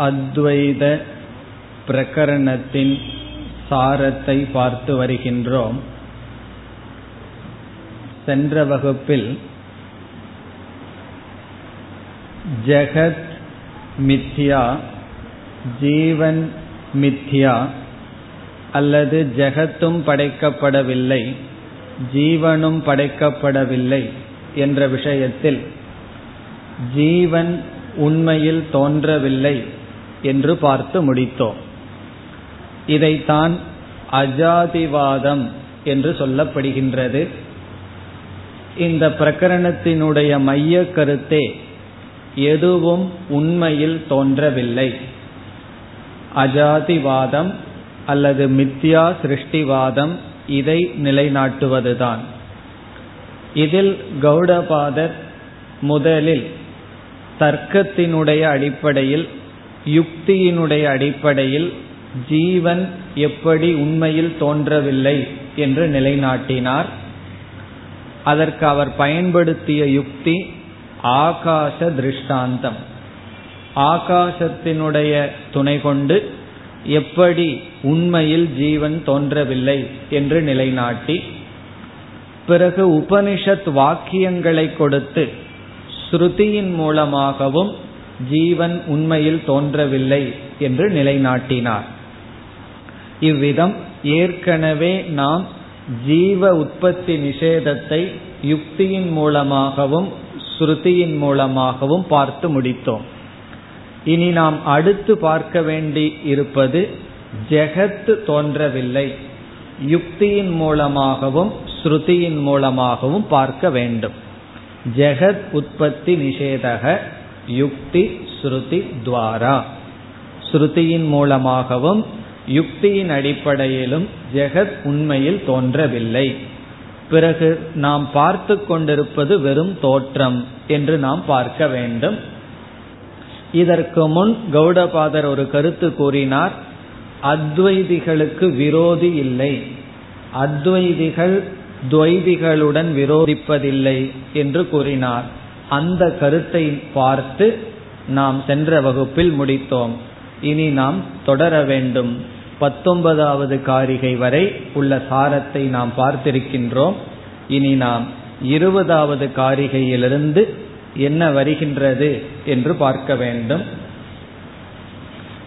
அத்வைத பிரகரணத்தின் சாரத்தை பார்த்து வருகின்றோம். சென்ற வகுப்பில் ஜெகத் மித்யா ஜீவன் மித்யா அல்லது ஜெகத்தும் படைக்கப்படவில்லை ஜீவனும் படைக்கப்படவில்லை என்ற விஷயத்தில் ஜீவன் உண்மையில் தோன்றவில்லை என்று பார்த்து முடித்தோம். இதைத்தான் அஜாதிவாதம் என்று சொல்லப்படுகின்றது. இந்த பிரகரணத்தினுடைய மைய கருத்தே எதுவும் உண்மையில் தோன்றவில்லை. அஜாதிவாதம் அல்லது மித்யா சிருஷ்டிவாதம் இதை நிலைநாட்டுவதுதான். இதில் கௌடபாதர் முதலில் தர்க்கத்தினுடைய அடிப்படையில் யுக்தியினுடைய அடிப்படையில் ஜீவன் எப்படி உண்மையில் தோன்றவில்லை என்று நிலைநாட்டினார். அதற்கு அவர் பயன்படுத்திய யுக்தி ஆகாச திருஷ்டாந்தம். ஆகாசத்தினுடைய துணை கொண்டு எப்படி உண்மையில் ஜீவன் தோன்றவில்லை என்று நிலைநாட்டி பிறகு உபனிஷத் வாக்கியங்களை கொடுத்து ஸ்ருதியின் மூலமாகவும் ஜீவன் உண்மையில் தோன்றவில்லை என்று நிலைநாட்டினார். இவ்விதம் ஏற்கனவே நாம் ஜீவ உற்பத்தி நிஷேதத்தை யுக்தியின் மூலமாகவும் ஸ்ருதியின் மூலமாகவும் பார்த்து முடித்தோம். இனி நாம் அடுத்து பார்க்க வேண்டி இருப்பது ஜெகத் தோன்றவில்லை யுக்தியின் மூலமாகவும் ஸ்ருதியின் மூலமாகவும் பார்க்க வேண்டும். ஜெகத் உற்பத்தி நிஷேதக யுக்தி ஸ்ருதி துவாரா. ஸ்ருதியின் மூலமாகவும் யுக்தியின் அடிப்படையிலும் ஜெகத் உண்மையில் தோன்றவில்லை. பிறகு நாம் பார்த்து கொண்டிருப்பது வெறும் தோற்றம் என்று நாம் பார்க்க வேண்டும். இதற்கு முன் கௌடபாதர் ஒரு கருத்து கூறினார் அத்வைதிகளுக்கு விரோதி இல்லை. அத்வைதிகள் துவைதிகளுடன் விரோதிப்பதில்லை என்று கூறினார். அந்த கருத்தை பார்த்து நாம் சென்ற வகுப்பில் முடித்தோம். இனி நாம் தொடர வேண்டும். பத்தொன்பதாவது காரிகை வரை உள்ள சாரத்தை நாம் பார்த்திருக்கின்றோம். இனி நாம் இருபதாவது காரிகையிலிருந்து என்ன வருகின்றது என்று பார்க்க வேண்டும்.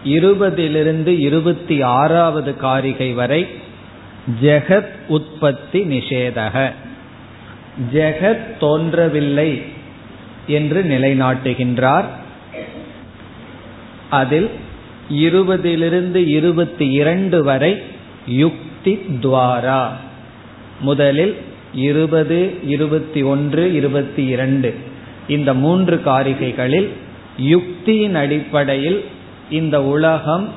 இருபதிலிருந்து இருபத்தி ஆறாவது காரிகை வரை ஜெகத் உற்பத்தி நிஷேதக. ஜெகத் தோன்றவில்லை. என்று நிலைநாட்டுகின்றார். அதில் இருபதிலிருந்து இருபத்தி இரண்டு வரை யுக்தி துவாரா. முதலில் இருபது இருபத்தி ஒன்று இருபத்தி இரண்டு. இந்த மூன்று காரிகைகளில் யுக்தியின் அடிப்படையில் இந்த உலகம்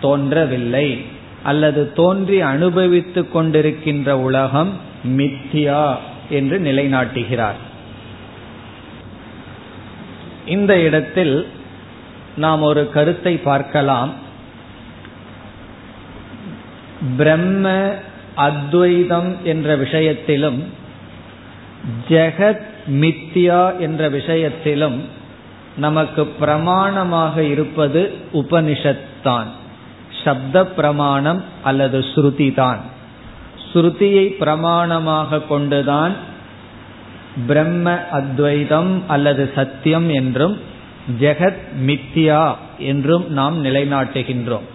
தோன்றவில்லை. அல்லது தோன்றி அனுபவித்துக் கொண்டிருக்கின்ற உலகம் மித்தியா என்று நிலைநாட்டுகிறார். இந்த இடத்தில் நாம் ஒரு கருத்தை பார்க்கலாம். பிரம்ம அத்வைதம் என்ற விஷயத்திலும் ஜெகத் மித்யா என்ற விஷயத்திலும் நமக்கு பிரமாணமாக இருப்பது உபனிஷத் தான் சப்த பிரமாணம் அல்லது ஸ்ருதி தான் ஸ்ருதியை பிரமாணமாக கொண்டுதான் பிரம்ம அத்வைதம் அல்லது சத்தியம் என்றும் ஜெகத் மித்யா என்றும் நாம் நிலைநாட்டுகின்றோம்.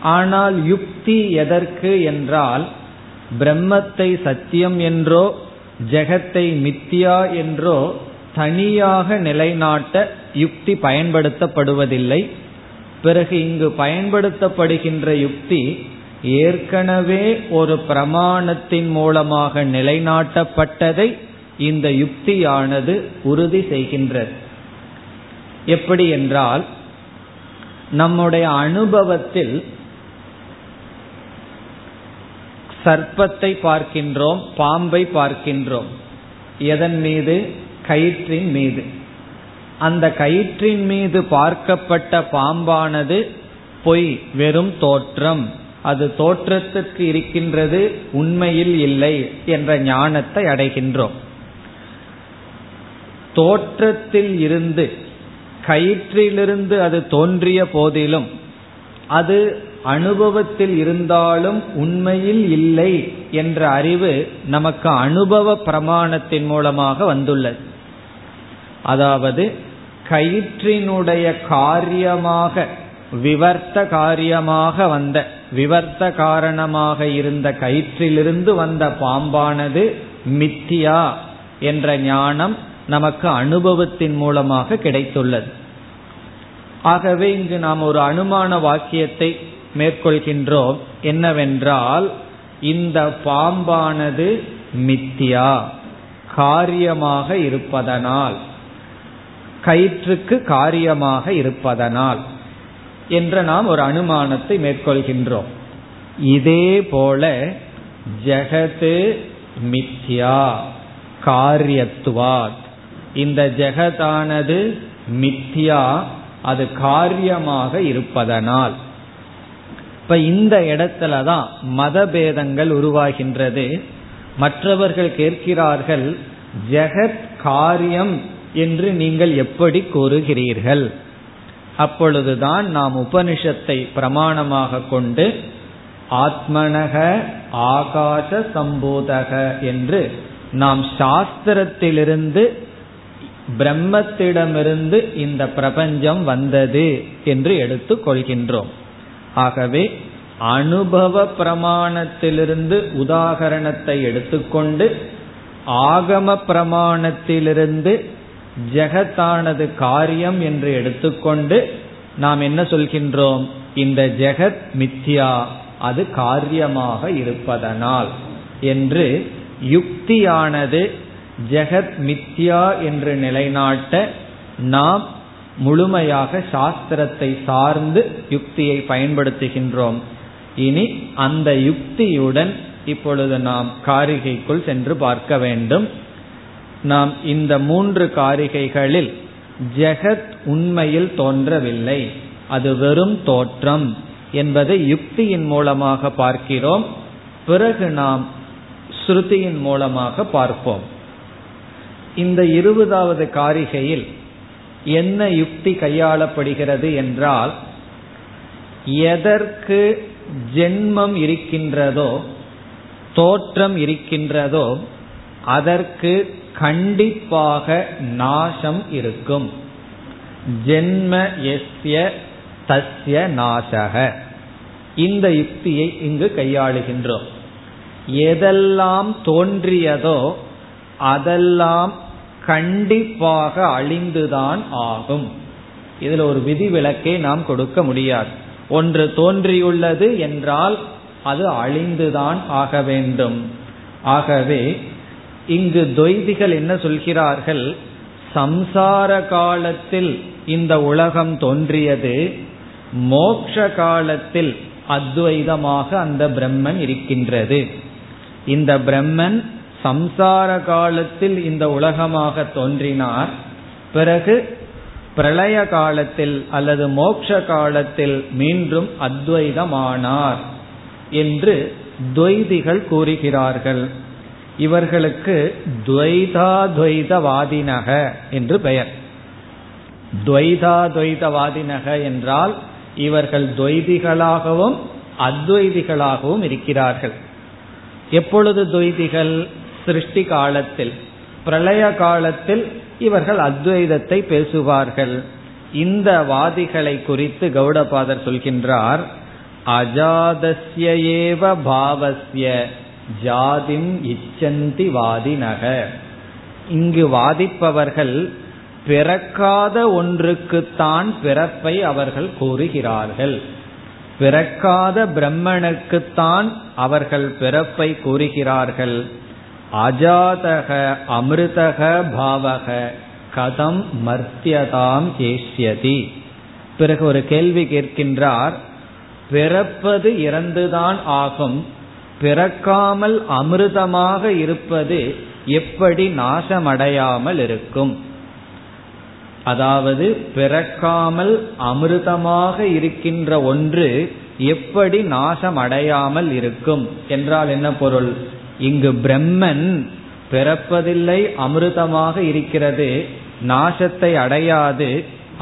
ஆனால் யுக்தி எதற்கு என்றால் பிரம்மத்தை சத்தியம் என்றோ ஜெகத்தை மித்தியா என்றோ தனியாக நிலைநாட்ட யுக்தி பயன்படுத்தப்படுவதில்லை. பிறகு இங்கு பயன்படுத்தப்படுகின்ற யுக்தி ஏற்கனவே ஒரு பிரமாணத்தின் மூலமாக நிலைநாட்டப்பட்டதை இந்த யுக்தியானது உறுதி செய்கின்றது. எப்படி என்றால் நம்முடைய அனுபவத்தில் சர்ப்பத்தை பார்க்கின்றோம் பாம்பை பார்க்கின்றோம். எதன் மீது? கயிற்றின் மீது. அந்த கயிற்றின் மீது பார்க்கப்பட்ட பாம்பானது பொய் வெறும் தோற்றம். அது தோற்றத்துக்கு இருக்கின்றது உண்மையில் இல்லை என்ற ஞானத்தை அடைகின்றோம். தோற்றத்தில் இருந்து கயிற்றிலிருந்து அது தோன்றிய போதிலும் அது அனுபவத்தில் இருந்தாலும் உண்மையில் இல்லை என்ற அறிவு நமக்கு அனுபவ பிரமாணத்தின் மூலமாக வந்துள்ளது. அதாவது கயிற்றினுடைய காரியமாக விவர்த்த காரியமாக வந்த விவர்த்த காரணமாக இருந்த கயிற்றிலிருந்து வந்த பாம்பானது மித்தியா என்ற ஞானம் நமக்கு அனுபவத்தின் மூலமாக கிடைத்துள்ளது. ஆகவே இங்கு நாம் ஒரு அனுமான வாக்கியத்தை மேற்கொள்கின்றோம். என்னவென்றால் இந்த பாம்பானது மித்தியா காரியமாக இருப்பதனால் கயிற்றுக்கு காரியமாக இருப்பதனால் என்ற நாம் ஒரு அனுமானத்தை மேற்கொள்கின்றோம். இதே போல ஜெகத்து மித்யா காரியத்துவாத். இந்த ஜெகதானது மித்யா அது காரியமாக இருப்பதனால். இப்ப இந்த இடத்துல தான் மதபேதங்கள் உருவாகின்றது. மற்றவர்கள் கேட்கிறார்கள் ஜெகத் காரியம் என்று நீங்கள் எப்படி கூறுகிறீர்கள்? அப்பொழுதுதான் நாம் உபனிஷத்தை பிரமாணமாக கொண்டு ஆத்மனக ஆகாச சம்போதக என்று நாம் சாஸ்திரத்திலிருந்து பிரம்மத்திடமிருந்து இந்த பிரபஞ்சம் வந்தது என்று எடுத்துக் கொள்கின்றோம். ஆகவே அனுபவ பிரமாணத்திலிருந்து உதாகரணத்தை எடுத்துக்கொண்டு ஆகம பிரமாணத்திலிருந்து ஜெகத்தானது காரியம் என்று எடுத்துக்கொண்டு நாம் என்ன சொல்கின்றோம்? இந்த ஜெகத் மித்யா அது காரியமாக இருப்பதனால் என்று யுக்தியானது ஜெகத் மித்யா என்று நிலைநாட்ட நாம் முழுமையாக சாஸ்திரத்தை சார்ந்து யுக்தியை பயன்படுத்துகின்றோம். இனி அந்த யுக்தியுடன் இப்பொழுது நாம் காரிகைக்குள் சென்று பார்க்க வேண்டும். நாம் இந்த மூன்று காரிகைகளில் ஜெகத் உண்மையில் தோன்றவில்லை. அது வெறும் தோற்றம் என்பதை யுக்தியின் மூலமாக பார்க்கிறோம். பிறகு நாம் ஸ்ருதியின் மூலமாக பார்ப்போம். இந்த இருபதாவது காரிகையில் என்ன யுக்தி கையாளப்படுகிறது என்றால் எதற்கு ஜென்மம் இருக்கின்றதோ தோற்றம் இருக்கின்றதோ அதற்கு கண்டிப்பாக நாசம் இருக்கும். ஜென்ம எஸ்ய தஸ்ய நாசக. இந்த யுக்தியை இங்கு கையாளுகின்றோம். எதெல்லாம் தோன்றியதோ அதெல்லாம் கண்டிப்பாக அழிந்துதான் ஆகும். இதில் ஒரு விதி விலக்கை நாம் கொடுக்க முடியாது. ஒன்று தோன்றியுள்ளது என்றால் அது அழிந்துதான் ஆக வேண்டும். ஆகவே இங்கு துவைதிகள் என்ன சொல்கிறார்கள்? சம்சார காலத்தில் இந்த உலகம் தோன்றியது மோக்ஷ காலத்தில் அத்வைதமாக அந்த பிரம்மன் இருக்கின்றது. இந்த பிரம்மன் சம்சார காலத்தில் இந்த உலகமாக தோன்றினார். பிறகு பிரளய காலத்தில் அல்லது மோக்ஷ காலத்தில் மீண்டும் அத்வைதமானார் என்று துவைதிகள் கூறுகிறார்கள். இவர்களுக்கு துவைதாத்வைதவாதினக என்று பெயர். துவைதாத்வைதவாதினக என்றால் இவர்கள் துவைதிகளாகவும் அத்வைதிகளாகவும் இருக்கிறார்கள். எப்பொழுது துவைதிகள் சிருஷ்டி காலத்தில் பிரளய காலத்தில் இவர்கள் அத்வைதத்தை பேசுவார்கள். இந்த வாதிகளை குறித்து கௌடபாதர் சொல்கின்றார் அஜாதஸ்ய ஏவ பாவஸ்ய ஜாதிம் இச்சந்தி வாதினக. இங்கு வாதிப்பவர்கள் பிறக்காத ஒன்றுக்குத்தான் பிறப்பை அவர்கள் கூறுகிறார்கள். பிறக்காத பிரம்மனுக்குத்தான் அவர்கள் பிறப்பை கூறுகிறார்கள். அஜாதக அமிர்தக பாவக கதம் மர்த்தியதாம் ஏசியதி பிறகு ஒரு கேள்வி கேட்கின்றார் பிறப்பது இறந்துதான் ஆகும் பிறக்காமல் அமிர்தமாக இருப்பது எப்படி நாசமடையாமல் இருக்கும்? அதாவது பிறக்காமல் அமிர்தமாக இருக்கின்ற ஒன்று எப்படி நாசமடையாமல் இருக்கும்? என்றால் என்ன பொருள்? இங்கு பிரம்மன் பிறப்பதில்லை அமிர்தமாக இருக்கிறது நாசத்தை அடையாது.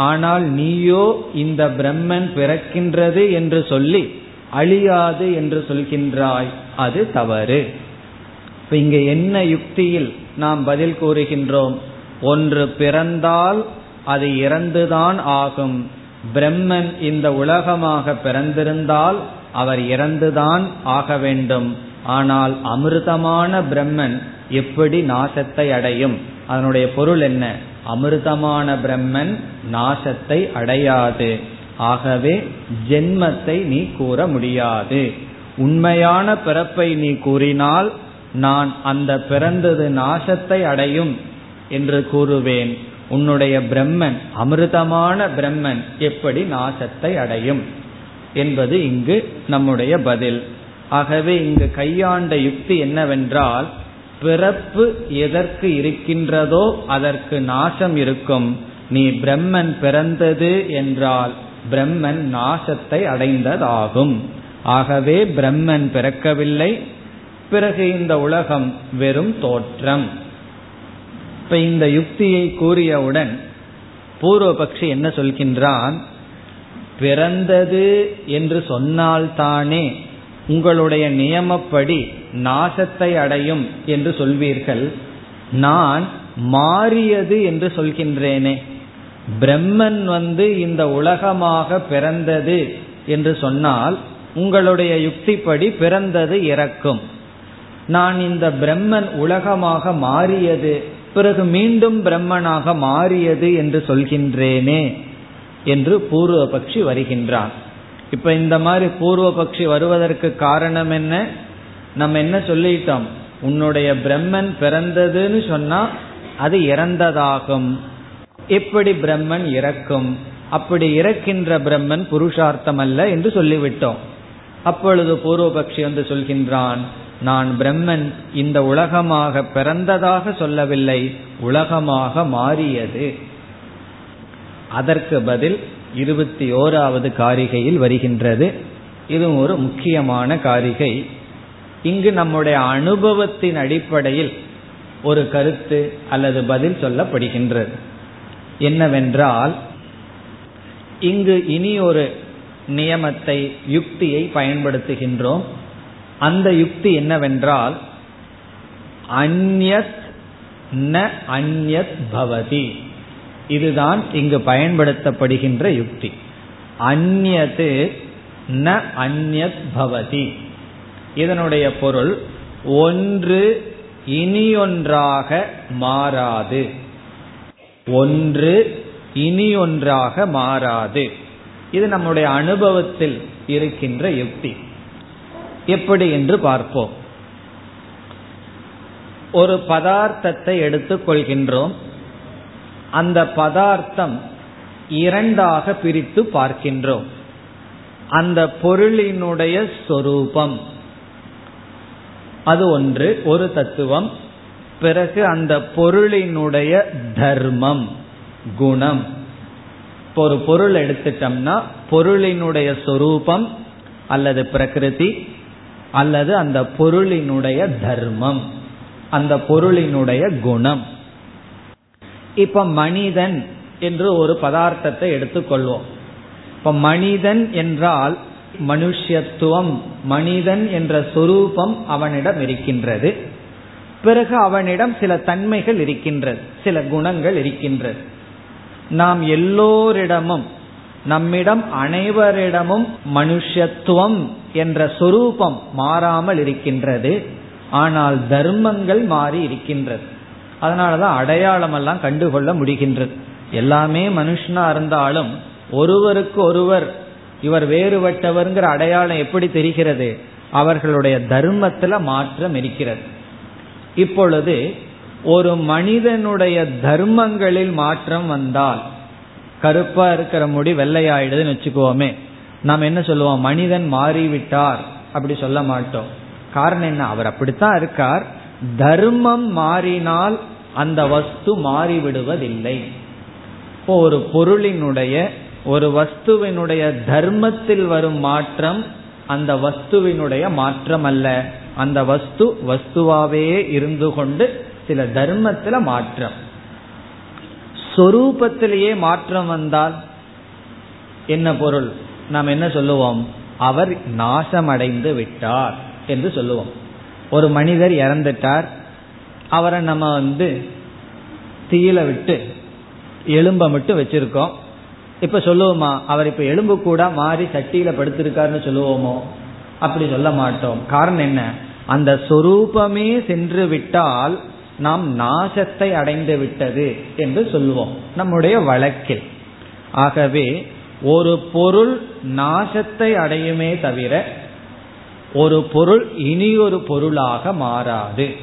ஆனால் நீயோ இந்த பிரம்மன் பிறக்கின்றது என்று சொல்லி அழியாது என்று சொல்கின்றாய். அது தவறு. இப்ப இங்க என்ன யுக்தியில் நாம் பதில் கூறுகின்றோம்? ஒன்று பிறந்தால் அது இறந்துதான் ஆகும். பிரம்மன் இந்த உலகமாக பிறந்திருந்தால் அவர் இறந்துதான் ஆக வேண்டும். ஆனால் அமிர்தமான பிரம்மன் எப்படி நாசத்தை அடையும்? அதனுடைய பொருள் என்ன? அமிர்தமான பிரம்மன் நாசத்தை அடையாது. ஆகவே ஜென்மத்தை நீ கூற முடியாது. உண்மையான பிறப்பை நீ கூறினால் நான் அந்த பிறந்தது நாசத்தை அடையும் என்று கூறுவேன். உன்னுடைய பிரம்மன் அமிர்தமான பிரம்மன் எப்படி நாசத்தை அடையும்? என்பது இங்கு நம்முடைய பதில். ஆகவே இங்கு கையாண்ட யுக்தி என்னவென்றால் பிறப்பு எதற்கு இருக்கின்றதோ அதற்கு நாசம் இருக்கும். நீ பிரம்மன் பிறந்தது என்றால் பிரம்மன் நாசத்தை அடைந்ததாகும். ஆகவே பிரம்மன் பிறக்கவில்லை. பிறகு இந்த உலகம் வெறும் தோற்றம். இப்ப இந்த யுக்தியை கூறியவுடன் பூர்வபக்ஷி என்ன சொல்கின்றான்? பிறந்தது என்று சொன்னால்தானே உங்களுடைய நியமப்படி நாசத்தை அடையும் என்று சொல்வீர்கள். நான் மாறியது என்று சொல்கின்றேனே. பிரம்மன் வந்து இந்த உலகமாக பிறந்தது என்று சொன்னால் உங்களுடைய யுக்திப்படி பிறந்தது இறக்கும் நான் இந்த பிரம்மன் உலகமாக மாறியது பிறகு மீண்டும் பிரம்மனாக மாறியது என்று சொல்கின்றேனே என்று பூர்வபக்ஷி வருகின்றான். இப்ப இந்த மாதிரி பூர்வபக்ஷி வருவதற்கு காரணம் என்ன? நம்ம என்ன சொல்லிட்டோம்? உன்னுடைய பிரம்மன் பிறந்ததுன்னு சொன்னா அது இறந்ததாகும். எப்படி பிரம்மன் இறக்கும்? அப்படி இறக்கின்ற பிரம்மன் புருஷார்த்தம் அல்ல என்று சொல்லிவிட்டோம். அப்பொழுது பூர்வபக்ஷி வந்து சொல்கின்றான் நான் பிரம்மன் இந்த உலகமாக பிறந்ததாக சொல்லவில்லை உலகமாக மாறியது. அதற்கு பதில் இருபத்தி ஓராவது காரிகையில் வருகின்றது. இது ஒரு முக்கியமான காரிகை. இங்கு நம்முடைய அனுபவத்தின் அடிப்படையில் ஒரு கருத்து அல்லது பதில் சொல்லப்படுகின்றது. என்னவென்றால் இங்கு இனி ஒரு நியமத்தை யுக்தியை பயன்படுத்துகின்றோம். அந்த யுக்தி என்னவென்றால் அந்யத் ந அந்யத் பவதி. இதுதான் இங்கு பயன்படுத்தப்படுகின்ற யுக்தி. அந்யது ந அந்யத் பவதி. இதனுடைய பொருள் ஒன்று இனியொன்றாக மாறாது. ஒன்று இனியொன்றாக மாறாது. இது நம்முடைய அனுபவத்தில் இருக்கின்ற யுக்தி. எப்படி என்று பார்ப்போம். ஒரு பதார்த்தத்தை எடுத்துக் கொள்கின்றோம் அந்த பதார்த்தம் இரண்டாக பிரித்து பார்க்கின்றோம். அந்த பொருளினுடைய சொரூபம். அது ஒன்று ஒரு தத்துவம். பிறகு அந்த பொருளினுடைய தர்மம் குணம். இப்போ ஒரு பொருள் எடுத்துட்டோம்னா பொருளினுடைய சொரூபம் அல்லது பிரகிருதி அல்லது அந்த பொருளினுடைய தர்மம் அந்த பொருளினுடைய குணம். இப்ப மனிதன் என்று ஒரு பதார்த்தத்தை எடுத்துக்கொள்வோம். இப்ப மனிதன் என்றால் மனுஷத்துவம் மனிதன் என்ற சொரூபம் அவனிடம் இருக்கின்றது. பிறகு அவனிடம் சில தன்மைகள் இருக்கின்றது சில குணங்கள் இருக்கின்றது. நாம் எல்லோரிடமும் நம்மிடம் அனைவரிடமும் மனுஷத்துவம் என்ற சொரூபம் மாறாமல் இருக்கின்றது. ஆனால் தர்மங்கள் மாறி இருக்கின்றது. அதனாலதான் அடையாளம் எல்லாம் கண்டுகொள்ள முடிகின்றது. எல்லாமே மனுஷனா இருந்தாலும் ஒருவருக்கு ஒருவர் இவர் வேறுபட்டவர்ங்கிற அடையாளம் எப்படி தெரிகிறது? அவர்களுடைய தர்மத்துல மாற்றம் இருக்கிறது. இப்பொழுது ஒரு மனிதனுடைய தர்மங்களில் மாற்றம் வந்தால் கருப்பா இருக்கிற முடி வெள்ளையாயிடுதுன்னு வச்சுக்கோமே. நாம் என்ன சொல்லுவோம்? மனிதன் மாறிவிட்டார். அப்படி சொல்ல மாட்டோம். காரணம் என்ன? அவர் அப்படித்தான் இருக்கார். தர்மம் மாறினால் அந்த வஸ்து மாறிவிடுவதில்லை. இப்போ ஒரு பொருளினுடைய ஒரு வஸ்துவினுடைய தர்மத்தில் வரும் மாற்றம் அந்த வஸ்துவினுடைய மாற்றம் அல்ல அந்த வஸ்து வஸ்துவாவே இருந்து கொண்டு சில தர்மத்துல மாற்றம். சொரூபத்திலேயே மாற்றம் வந்தால் என்ன பொருள்? நாம் என்ன சொல்லுவோம்? அவர் நாசமடைந்து விட்டார் என்று சொல்லுவோம். ஒரு மனிதர் இறந்துட்டார். அவரை நம்ம வந்து தீயில விட்டு எலும்ப மட்டும் வச்சிருக்கோம். இப்ப சொல்லுவோமா அவர் இப்ப எலும்பு கூட மாறி சட்டியில படுத்திருக்காருன்னு சொல்லுவோமோ? அப்படி சொல்ல மாட்டோம். காரணம் என்ன? அந்த சொரூபமே சென்று விட்டால் நாம் நாசத்தை அடைந்து விட்டது என்று சொல்லுவோம். நம்முடைய வழக்கில். ஆகவே ஒரு பொருள் நாசத்தை அடையுமே தவிர ஒரு பொருள் இனி ஒரு பொருளாக மாறாது.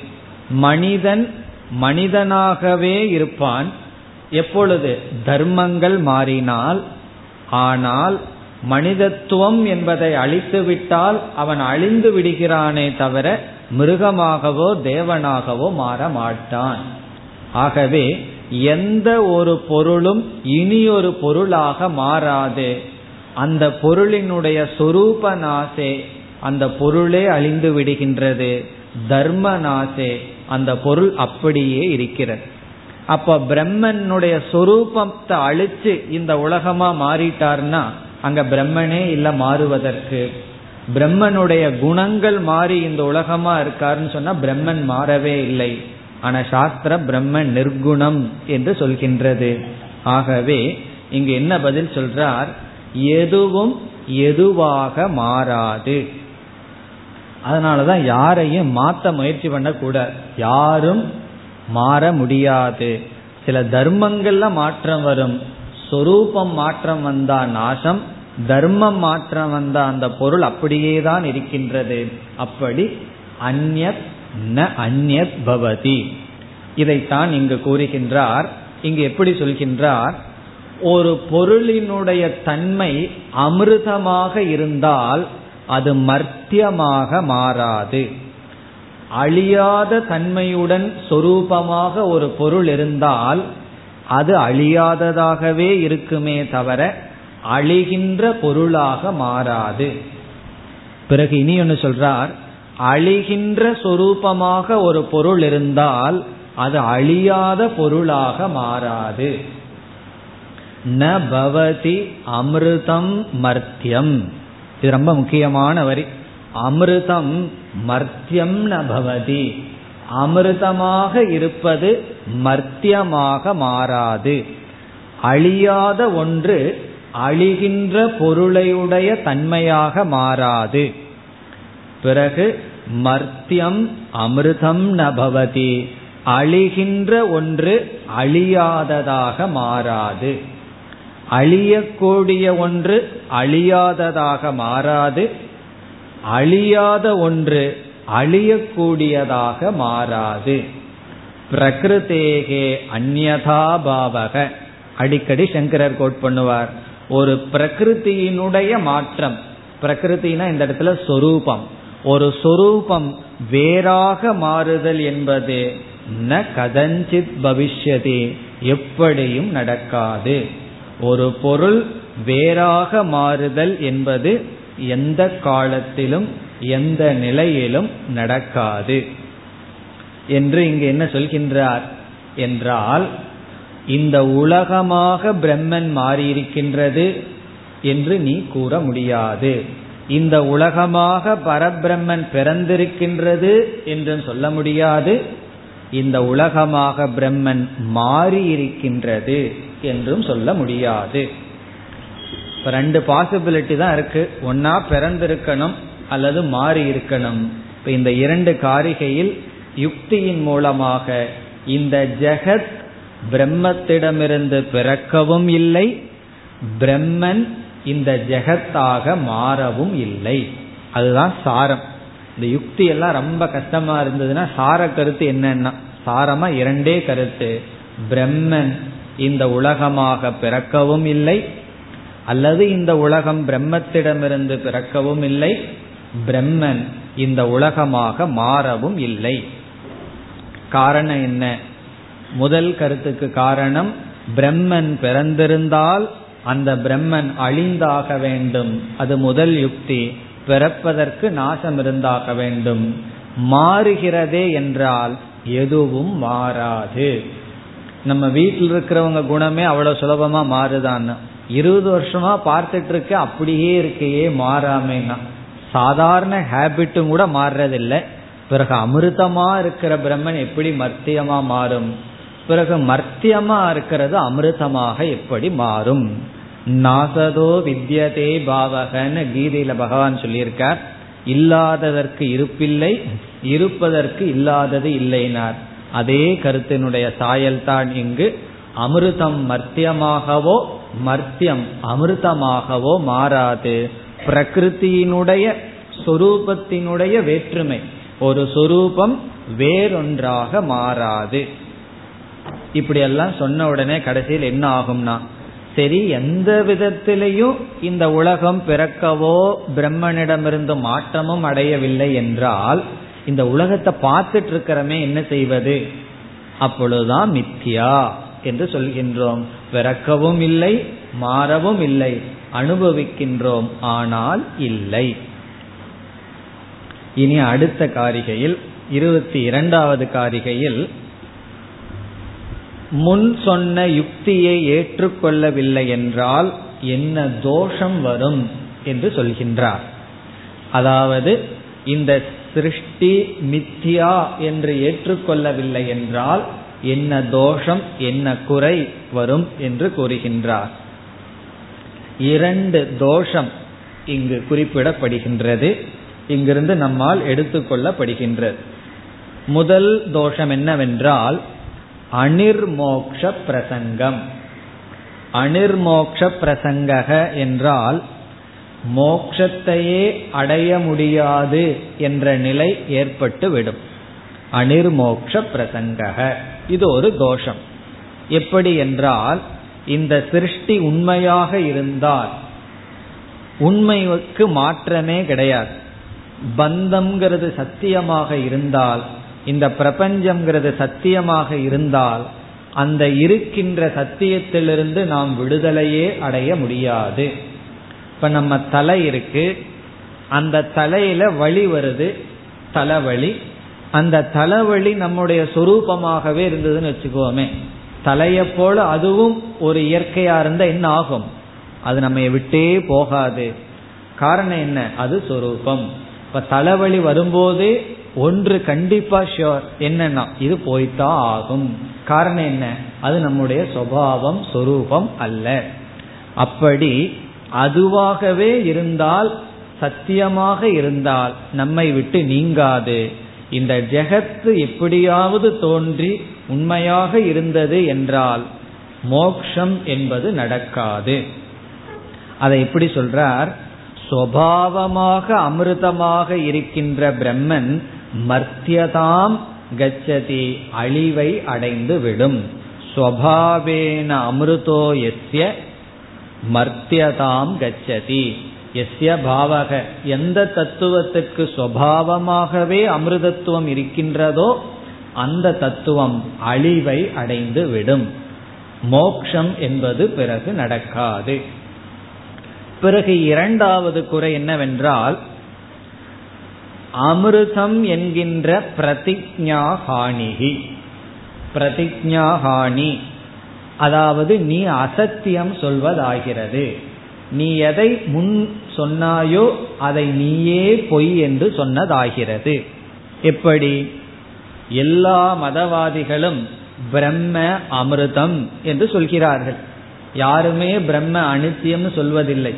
மனிதன் மனிதனாகவே இருப்பான். எப்பொழுது? தர்மங்கள் மாறினால். ஆனால் மனிதத்துவம் என்பதை அழித்துவிட்டால் அவன் அழிந்து விடுகிறானே தவிர மிருகமாகவோ தேவனாகவோ மாற மாட்டான். ஆகவே எந்த ஒரு பொருளும் இனி ஒரு பொருளாக மாறாது. அந்த பொருளினுடைய சொரூப நாசே அந்த பொருளே அழிந்து விடுகின்றது. தர்ம நாசே அந்த பொருள் அப்படியே இருக்கிறது. அப்ப பிரம்மனுடைய சொரூபத்தை அழிச்சு இந்த உலகமா மாறிட்டார்னா அங்க பிரம்மனே இல்ல மாறுவதற்கு. பிரம்மனுடைய குணங்கள் மாறி இந்த உலகமா இருக்காருன்னு சொன்னா பிரம்மன் மாறவே இல்லை. ஆனா சாஸ்திர பிரம்மன் நிர்குணம் என்று சொல்கின்றது. ஆகவே இங்கு என்ன பதில் சொல்றார்? எதுவும் எதுவாக மாறாது. அதனாலதான் யாரையும் மாத்த முயற்சி பண்ணக்கூடாது யாரும் மாற முடியாது. சில தர்மங்கள்ல மாற்றம் வரும். சொரூபம் மாற்றம் வந்தா நாசம் தர்மம் மாற்றம் வந்த அந்த பொருள் அப்படியே தான் இருக்கின்றது. அப்படி அந்நத் ந அந்நத் பவதி. இதைத்தான் இங்கு கூறுகின்றார். இங்கு எப்படி சொல்கின்றார்? ஒரு பொருளினுடைய தன்மை அமிர்தமாக இருந்தால் அது மர்த்தியமாக மாறாது. அழியாத தன்மையுடன் சொரூபமாக ஒரு பொருள் இருந்தால் அது அழியாததாகவே இருக்குமே தவிர அழிகின்ற பொருளாக மாறாது. பிறகு இனி ஒன்று சொல்றார் அழிகின்ற சொரூபமாக ஒரு பொருள் இருந்தால் அது அழியாத பொருளாக மாறாது. ந பவதி அமிர்தம் மர்த்தியம். இது ரொம்ப முக்கியமான வரி. அமிர்தம் மர்த்தியம் நபவதி அமிர்தமாக இருப்பது மர்த்தியமாக மாறாது. அழியாத ஒன்று அழிகின்ற பொருளையுடைய தன்மையாக மாறாது. பிறகு மர்த்தியம் அமிர்தம் நபவதி அழிகின்ற ஒன்று அழியாததாக மாறாது. அழியக்கூடிய ஒன்று அழியாததாக மாறாது அழியாத ஒன்று அழியக்கூடியதாக மாறாது. பிரகிருதேகே அந்நதாபாவக அடிக்கடி சங்கரர் கோட் பண்ணுவார். ஒரு பிரகிருத்தியினுடைய மாற்றம் பிரகிருத்தினா இந்த இடத்துல சொரூபம். ஒரு சொரூபம் வேறாக மாறுதல் என்பது ந கதஞ்சித் பவிஷ்யதி எப்படியும் நடக்காது. ஒரு பொருள் வேறாக மாறுதல் என்பது எந்த காலத்திலும் எந்த நிலையிலும் நடக்காது. என்று இங்கு என்ன சொல்கின்றார் என்றால் இந்த உலகமாக பிரம்மன் மாறியிருக்கின்றது என்று நீ கூற முடியாது. இந்த உலகமாக பரபிரம்மன் பிறந்திருக்கின்றது என்றும் சொல்ல முடியாது. இந்த உலகமாக பிரம்மன் மாறியிருக்கின்றது என்றும் சொல்ல முடியாது. இப்போ ரெண்டு பாசிபிலிட்டி தான் இருக்கு. ஒன்னா பிறந்திருக்கணும் அல்லது மாறி இருக்கணும் இப்போ இந்த இரண்டு காரிகையில் யுக்தியின் மூலமாக இந்த ஜெகத் பிரம்மத்திடமிருந்து பிறக்கவும் இல்லை பிரம்மன் இந்த ஜெகத்தாக மாறவும் இல்லை. அதுதான் சாரம். இந்த யுக்தி எல்லாம் ரொம்ப கஷ்டமா இருந்ததுன்னா சார கருத்து என்னன்னா சாரமா இரண்டே கருத்து. பிரம்மன் இந்த உலகமாக பிறக்கவும் இல்லை அல்லது இந்த உலகம் பிரம்மத்திடமிருந்து பிறக்கவும் இல்லை பிரம்மன் இந்த உலகமாக மாறவும் இல்லை. காரணம் என்ன? முதல் கருத்துக்கு காரணம் பிரம்மன் பிறந்திருந்தால் அந்த பிரம்மன் அழிந்தாக வேண்டும். அது முதல் யுக்தி. பிறப்பதற்கு நாசம் இருந்தாக வேண்டும். மாறுகிறதே என்றால் எதுவும் மாறாது. நம்ம வீட்டில் இருக்கிறவங்க குணமே அவ்வளவு சுலபமா மாறுதான்னு. இருபது வருஷமா பார்த்துட்டு இருக்க அப்படியே இருக்கையே மாறாமேனா சாதாரண ஹேபிட்டும் கூட மாறுறதில்லை. பிறகு அமிர்தமா இருக்கிற பிரம்மன் எப்படி மர்த்தியமா மாறும்? பிறகு மர்த்தியமா இருக்கிறது அமிர்தமாக எப்படி மாறும்? நாசதோ வித்யதே பாவகன்னு கீதையில பகவான் சொல்லியிருக்கார். இல்லாததற்கு இருப்பில்லை இருப்பதற்கு இல்லாதது இல்லைனார். அதே கருத்தினுடைய சாயல்தான் இங்கு அமிர்தம் மர்த்தியமாகவோ மர்த்தியம் அமிர்தமாகவோ மாறாது. பிரகிருத்தியினுடைய சொரூபத்தினுடைய வேற்றுமை. ஒரு சொரூபம் வேறொன்றாக மாறாது. இப்படியெல்லாம் சொன்ன உடனே கடைசியில் என்ன ஆகும்னா சரி எந்த விதத்திலையும் இந்த உலகம் பிறக்கவோ பிரம்மனிடமிருந்து மாற்றமும் அடையவில்லை என்றால் இந்த உலகத்தை பார்த்துட்டு இருக்கிறமே என்ன செய்வது? அப்பொழுதுதான் மித்தியா என்று சொல்கின்றோம். பிறக்கவும் இல்லை மாறவும் இல்லை அனுபவிக்கின்றோம் ஆனால் இல்லை. இனி அடுத்த காரிகையில் இருபத்தி இரண்டாவது காரிகையில் முன் சொன்ன யுக்தியை ஏற்றுக்கொள்ளவில்லை என்றால் என்ன தோஷம் வரும் என்று சொல்கின்றார். அதாவது இந்த சிருஷ்டி மித்யா என்று ஏற்றுக்கொள்ளவில்லை என்றால் என்ன தோஷம் என்ன குறை வரும் என்று கூறுகின்றார். இரண்டு தோஷம் இங்கு குறிப்பிடப்படுகின்றது. இங்கிருந்து நம்மால் எடுத்துக்கொள்ளப்படுகின்றது. முதல் தோஷம் என்னவென்றால் அனிர்மோக்ஷ பிரசங்கம். அனிர்மோக்ஷ பிரசங்கக என்றால் மோக்ஷத்தையே அடைய முடியாது என்ற நிலை ஏற்பட்டு விடும் அனிர்மோக்ஷ பிரசங்கக இது ஒரு தோஷம். எப்படி என்றால் இந்த சிருஷ்டி உண்மையாக இருந்தால் உண்மைக்கு மாற்றமே கிடையாது. பந்தம்ங்கிறது சத்தியமாக இருந்தால் இந்த பிரபஞ்சம்ங்கிறது சத்தியமாக இருந்தால் அந்த இருக்கின்ற சத்தியத்திலிருந்து நாம் விடுதலையே அடைய முடியாது. இப்ப நம்ம தலை இருக்கு. அந்த தலையில வழி வருது. தலைவலி. அந்த தலைவலி நம்முடைய சொரூபமாகவே இருந்ததுன்னு வச்சுக்கோமே. தலையை போல அதுவும் ஒரு இயற்கையா இருந்தா என்ன ஆகும்? அது நம்ம விட்டே போகாது. காரணம் என்ன? அது சொரூபம். இப்ப தலைவலி வரும்போது ஒன்று கண்டிப்பா ஷியோர் என்னன்னா இது போய்தான் ஆகும். காரணம் என்ன? அது நம்முடைய சுவாவம் சொரூபம் அல்ல. அப்படி அதுவாகவே இருந்தால் சத்தியமாக இருந்தால் நம்மை விட்டு நீங்காது. இந்த ஜெகத்து எப்படியாவது தோன்றி உண்மையாக இருந்தது என்றால் மோக்ஷம் என்பது நடக்காது. அதை எப்படி சொல்றார்? சுவாவமாக அமிர்தமாக இருக்கின்ற பிரம்மன் மர்த்தியதாம் கச்சதி அழிவை அடைந்து விடும் ஸ்வபாவேன அமிர்தோ எஸ்ய மர்த்தியதாம் கச்சதி. எஸ்ய பாவக. எந்த தத்துவத்துக்கு சுவாவமாகவே அமிர்தத்துவம் இருக்கின்றதோ அந்த தத்துவம் அழிவை அடைந்து விடும். மோக்ஷம் என்பது பிறகு நடக்காது. பிறகு இரண்டாவது குறை என்னவென்றால் அமிர்தம் என்கின்ற பிரதிஜாஹானிகி பிரதிஜாஹானி அதாவது நீ அசத்தியம் சொல்வதாகிறது. நீ எதை முன் சொன்னாயோ அதை நீயே பொய் என்று சொன்னதாகிறது. எப்படி? எல்லா மதவாதிகளும் பிரம்ம அமிர்தம் என்று சொல்கிறார்கள். யாருமே பிரம்ம அனித்தியம்னு சொல்வதில்லை.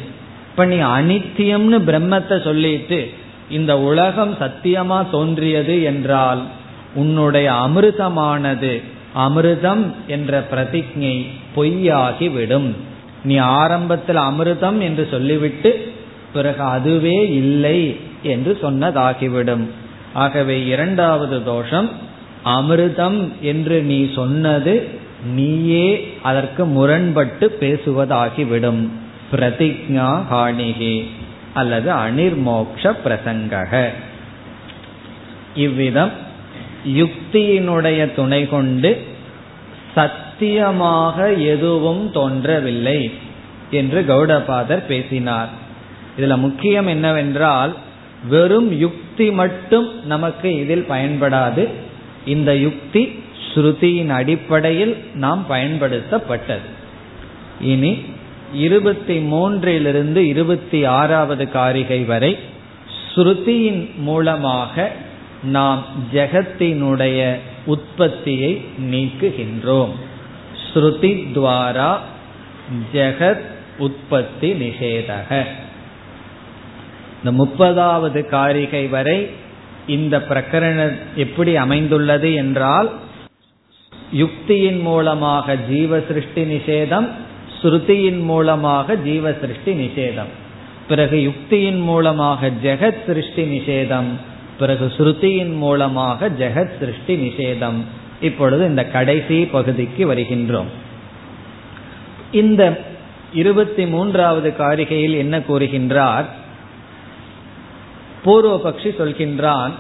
இப்ப நீ அனித்தியம்னு பிரம்மத்தை சொல்லிட்டு இந்த உலகம் சத்தியமா தோன்றியது என்றால் உன்னுடைய அமிர்தமானது அமிர்தம் என்ற பிரதிஜை பொய்யாகிவிடும். நீ ஆரம்பத்தில் அமிர்தம் என்று சொல்லிவிட்டு பிறகு அதுவே இல்லை என்று சொன்னதாகிவிடும். ஆகவே இரண்டாவது தோஷம் அமிர்தம் என்று நீ சொன்னது நீயே அதற்கு முரண்பட்டு பேசுவதாகிவிடும். பிரதிஜா ஹானிகி அல்லது அனிர்மோக்ஷ பிரசங்கக. இவ்விதம் யுக்தியினுடைய துணை கொண்டு சத்தியமாக எதுவும் தோன்றவில்லை என்று கௌடபாதர் பேசினார். இதுல முக்கியம் என்னவென்றால் வெறும் யுக்தி மட்டும் நமக்கு இதில் பயன்படாது. இந்த யுக்தி ஸ்ருதியின் அடிப்படையில் நாம் பயன்படுத்தப்பட்டது. இனி இருபத்தி மூன்றிலிருந்து இருபத்தி ஆறாவது காரிகை வரை ஸ்ருதியின் மூலமாக நாம் ஜெகத்தினுடைய உற்பத்தியை நீக்குகின்றோம். ஸ்ருதி துவாரா ஜெகத் உற்பத்தி நிஷேதக. இந்த முப்பதாவது காரிகை வரை இந்த பிரகரணம் எப்படி அமைந்துள்ளது என்றால் யுக்தியின் மூலமாக ஜீவ சிருஷ்டி நிஷேதம் ஸ்ருதியின் மூலமாக ஜீவ சிருஷ்டி நிஷேதம். பிறகு யுக்தியின் மூலமாக ஜெகத் சிருஷ்டி நிஷேதம் பிறகு ஸ்ருதியின் மூலமாக ஜெகத் சிருஷ்டி நிஷேதம். இப்பொழுது இந்த கடைசி பகுதிக்கு வருகின்றோம். இந்த இருபத்தி மூன்றாவது காரிகையில் என்ன கூறுகின்றார்? பூர்வபக்ஷி சொல்கின்றான்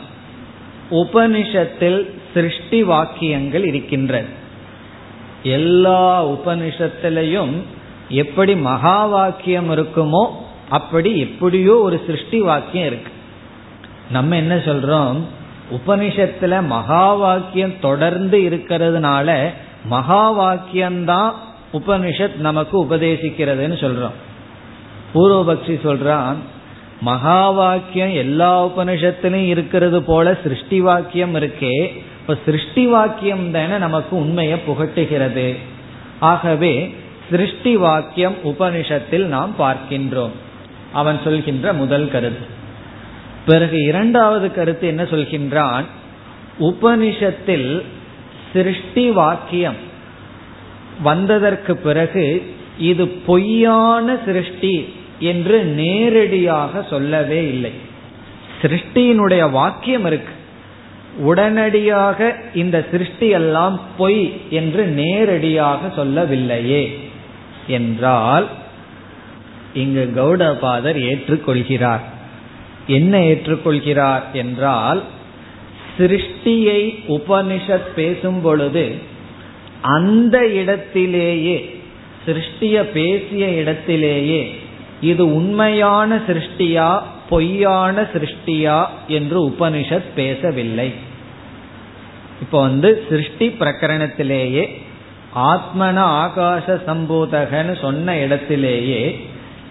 உபனிஷத்தில் சிருஷ்டி வாக்கியங்கள் இருக்கின்றன. எல்லா உபனிஷத்திலையும் எப்படி மகா வாக்கியம் இருக்குமோ அப்படி எப்படியோ ஒரு சிருஷ்டி வாக்கியம் இருக்கு. நம்ம என்ன சொல்றோம்? உபனிஷத்துல மகா வாக்கியம் தொடர்ந்து இருக்கிறதுனால மகா வாக்கியம்தான் உபனிஷத் நமக்கு உபதேசிக்கிறதுன்னு சொல்றோம். பூர்வபக்ஷி சொல்றான் மகா வாக்கியம் எல்லா உபனிஷத்திலும் இருக்கிறது போல சிருஷ்டி வாக்கியம் இருக்கே. இப்ப சிருஷ்டி வாக்கியம் தானே நமக்கு உண்மையை புகட்டுகிறது. ஆகவே சிருஷ்டி வாக்கியம் உபனிஷத்தில் நாம் பார்க்கின்றோம். அவன் சொல்கின்ற முதல் கருத்து. பிறகு இரண்டாவது கருத்து என்ன சொல்கின்றான்? உபனிஷத்தில் சிருஷ்டி வாக்கியம் வந்ததற்கு பிறகு இது பொய்யான சிருஷ்டி என்று நேரடியாக சொல்லவே இல்லை. சிருஷ்டியினுடைய வாக்கியம் இருக்கு. உடனடியாக இந்த சிருஷ்டி எல்லாம் பொய் என்று நேரடியாக சொல்லவில்லையே என்றால் இங்கு கௌடபாதர் ஏற்றுக்கொள்கிறார். என்ன ஏற்றுக்கொள்கிறார் என்றால் சிருஷ்டியை உபனிஷத் பேசும் பொழுது அந்த இடத்திலேயே சிருஷ்டிய பேசிய இடத்திலேயே இது உண்மையான சிருஷ்டியா பொய்யான சிருஷ்டியா என்று உபனிஷத் பேசவில்லை. இப்போ வந்து சிருஷ்டி பிரகரணத்திலேயே ஆத்மன ஆகாச சம்பூதகன்னு சொன்ன இடத்திலேயே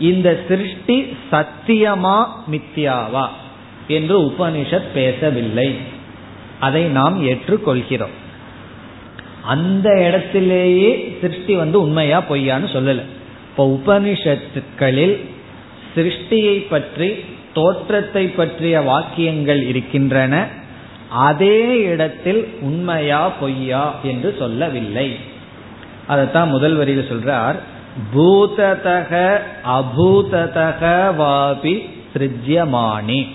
இந்த சிருஷ்டி சத்தியமா மித்தியாவா என்று உபனிஷத் பேசவில்லை. அதை நாம் ஏற்றுக்கொள்கிறோம். அந்த இடத்திலேயே சிருஷ்டி வந்து உண்மையா பொய்யான்னு சொல்லல. இப்போ உபனிஷத்துக்களில் சிருஷ்டியை பற்றி தோற்றத்தை பற்றிய வாக்கியங்கள் இருக்கின்றன. அதே இடத்தில் உண்மையா பொய்யா என்று சொல்லவில்லை. அதைத்தான் முதல் வரியில் சொல்றார். பூததக அபூததக வாபி சிருஜ்யமானி.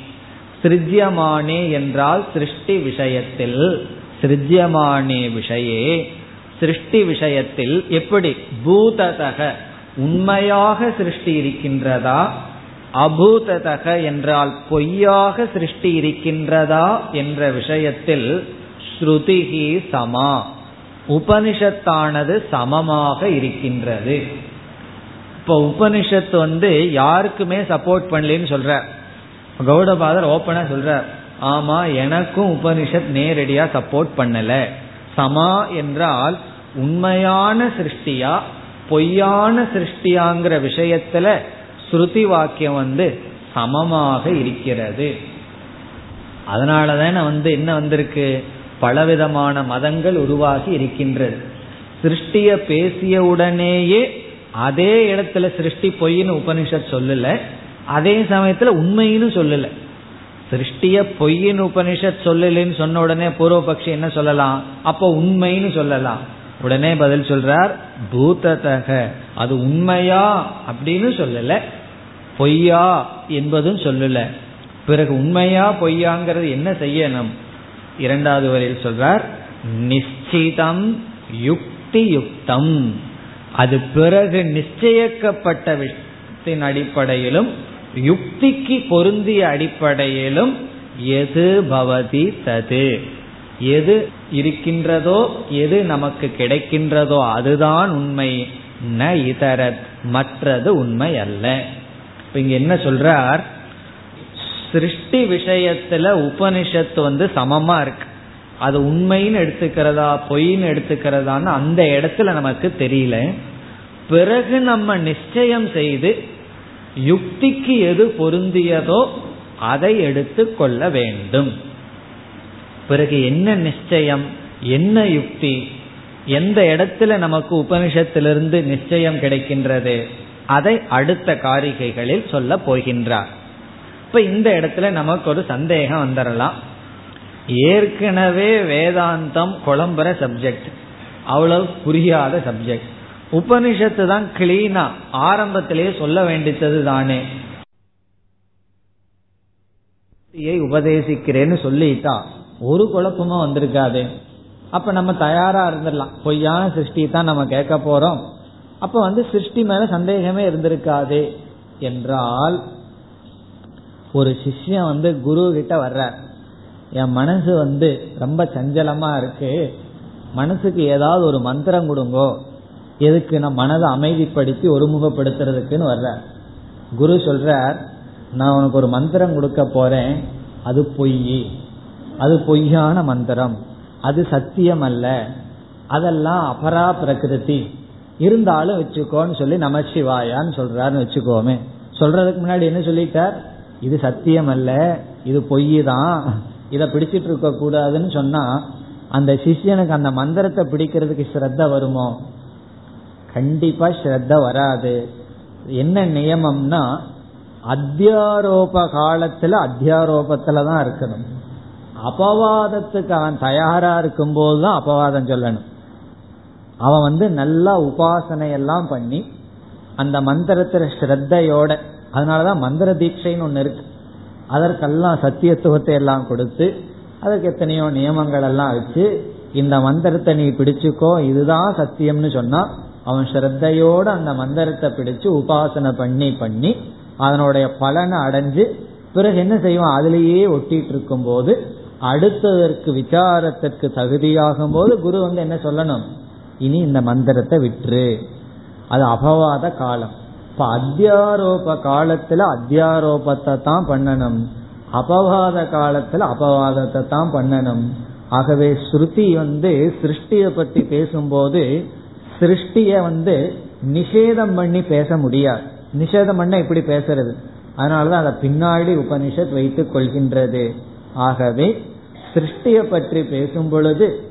சிருஜ்யமானே என்றால் சிருஷ்டி விஷயத்தில். சிருஜ்யமானே விஷயே சிருஷ்டி விஷயத்தில் எப்படி? பூததக உண்மையாக சிருஷ்டி இருக்கின்றதா? அபூததக என்றால் பொய்யாக சிருஷ்டி இருக்கின்றதா? என்ற விஷயத்தில் ஸ்ருதிகி சமா. உபனிஷத்தானது சமமாக இருக்கின்றது. இப்போ உபனிஷத்து வந்து யாருக்குமே சப்போர்ட் பண்ணலன்னு சொல்ற. கௌடபாதர் ஓப்பனா சொல்ற ஆமா எனக்கும் உபனிஷத் நேரடியா சப்போர்ட் பண்ணல. சமா என்றால் உண்மையான சிருஷ்டியா பொய்யான சிருஷ்டியாங்கிற விஷயத்துல ஸ்ருதி வாக்கியம் வந்து சமமாக இருக்கிறது. அதனாலதான வந்து என்ன வந்திருக்கு? பலவிதமான மதங்கள் உருவாகி இருக்கின்றது. சிருஷ்டிய பேசிய உடனேயே அதே இடத்துல சிருஷ்டி பொய்ன்னு உபனிஷத் சொல்லல அதே சமயத்துல உண்மைன்னு சொல்லல. சிருஷ்டிய பொய்ன்னு உபனிஷத் சொல்லலன்னு சொன்ன உடனே பூர்வபக்ஷி என்ன சொல்லலாம்? அப்போ உண்மைன்னு சொல்லலாம். உடனே பதில் சொல்றார் பூததக அது உண்மையா அப்படின்னு சொல்லல பொய்யா என்பதும் சொல்லல. பிறகு உண்மையா பொய்யாங்கிறது என்ன செய்யணும்? இரண்டாவது வரையில் சொல்றார் நிச்சிதம் யுக்தி யுக்தம் அது பிறகு நிச்சயிக்கப்பட்ட விஷயத்தின் அடிப்படையிலும் யுக்திக்கு பொருந்திய அடிப்படையிலும் எது பவதி தது? எது இருக்கின்றதோ எது நமக்கு கிடைக்கின்றதோ அதுதான் உண்மை. ந இதர மற்றது உண்மை அல்ல. இப்ப இங்க என்ன சொல்றார்? சிருஷ்டி விஷயத்துல உபனிஷத்து வந்து சமமா இருக்கு. அது உண்மைன்னு எடுத்துக்கிறதா பொய்ன்னு எடுத்துக்கிறதான்னு அந்த இடத்துல நமக்கு தெரியல. பிறகு நம்ம நிச்சயம் செய்து யுக்திக்கு எது பொருந்தியதோ அதை எடுத்து கொள்ள வேண்டும். பிறகு என்ன நிச்சயம் என்ன யுக்தி எந்த இடத்துல நமக்கு உபனிஷத்திலிருந்து நிச்சயம் கிடைக்கின்றது அதை அடுத்த காரிகைகளில் சொல்ல போகின்றார். இப்ப இந்த இடத்துல நமக்கு ஒரு சந்தேகம் வந்துடலாம் ஏற்கனவே வேதாந்தம் குழம்புற சப்ஜெக்ட் அவ்வளவு புரியாத சப்ஜெக்ட் உபனிஷத்து தான் கிளீனா ஆரம்பத்திலேயே சொல்ல வேண்டித்தது தானே. உபதேசிக்கிறேன்னு சொல்லிட்டா ஒரு குழப்பமும் வந்திருக்காது. அப்ப நம்ம தயாரா இருந்துடலாம் பொய்யான சிருஷ்டி தான் நம்ம கேட்க போறோம். அப்ப வந்து சிருஷ்டி மேல சந்தேகமே இருந்திருக்காது. என்றால் ஒரு சிஷ்யன் வந்து குரு கிட்ட வர்றார். என் மனசு வந்து ரொம்ப சஞ்சலமா இருக்கு. மனசுக்கு ஏதாவது ஒரு மந்திரம் கொடுங்கோ. எதுக்கு நான் மனதை அமைதிப்படுத்தி ஒருமுகப்படுத்துறதுக்குன்னு வர்றார். குரு சொல்றார் நான் உனக்கு ஒரு மந்திரம் கொடுக்க போறேன். அது பொய் அது பொய்யான மந்திரம். அது சத்தியம் அல்ல அதெல்லாம் அபரா பிரகிருதி. இருந்தாலும் வச்சுக்கோன்னு சொல்லி நமச்சிவாயான்னு சொல்றாருன்னு வச்சுக்கோமே. சொல்றதுக்கு முன்னாடி என்ன சொல்லிட்டார்? இது சத்தியம் அல்ல இது பொய் தான் இதை பிடிச்சிட்டு இருக்க கூடாதுன்னு சொன்னா அந்த சிஷியனுக்கு அந்த மந்திரத்தை பிடிக்கிறதுக்கு ஸ்ரத்த வருமோ? கண்டிப்பா ஸ்ரத்த வராது. என்ன நியமம்னா அத்தியாரோப காலத்துல அத்தியாரோபத்துல தான் இருக்கணும். அபவாதத்துக்கு அவன் தயாரா இருக்கும் போதுதான் அபவாதம் சொல்லணும். அவன் வந்து நல்லா உபாசனை எல்லாம் பண்ணி அந்த மந்திரத்துல ஸ்ரத்தையோட அதனாலதான் மந்திர தீட்சைன்னு ஒன்று இருக்கு. அதற்கெல்லாம் சத்தியத்துவத்தை எல்லாம் கொடுத்து அதற்கு எத்தனையோ நியமங்கள் எல்லாம் வச்சு இந்த மந்திரத்தை நீ பிடிச்சுக்கோ இதுதான் சத்தியம்னு சொன்னா அவன் ஸ்ரத்தையோட அந்த மந்திரத்தை பிடிச்சு உபாசனை பண்ணி பண்ணி அதனுடைய பலனை அடைஞ்சு பிறகு என்ன செய்வான்? அதுலேயே ஒட்டிட்டு இருக்கும் போது அடுத்ததற்கு விசாரத்திற்கு தகுதியாகும் போது குரு வந்து என்ன சொல்லணும்? இனி இந்த மந்திரத்தை விட்டுரு. அது அபவாத காலம். இப்ப அத்தியாரோப காலத்துல அத்தியாரோபத்தை தான் பண்ணணும். அபவாத காலத்துல அபவாதத்தை தான் பண்ணணும். ஆகவே ஸ்ருதி வந்து சிருஷ்டிய பத்தி பேசும்போது சிருஷ்டிய வந்து நிஷேதம் பண்ணி பேச முடியாது. நிஷேதம் பண்ண இப்படி பேசுறது. அதனாலதான் அதை பின்னாடி உபனிஷத் வைத்துக் கொள்கின்றது. ஆகவே சிருஷ்டிய பற்றி பேசும் பொழுது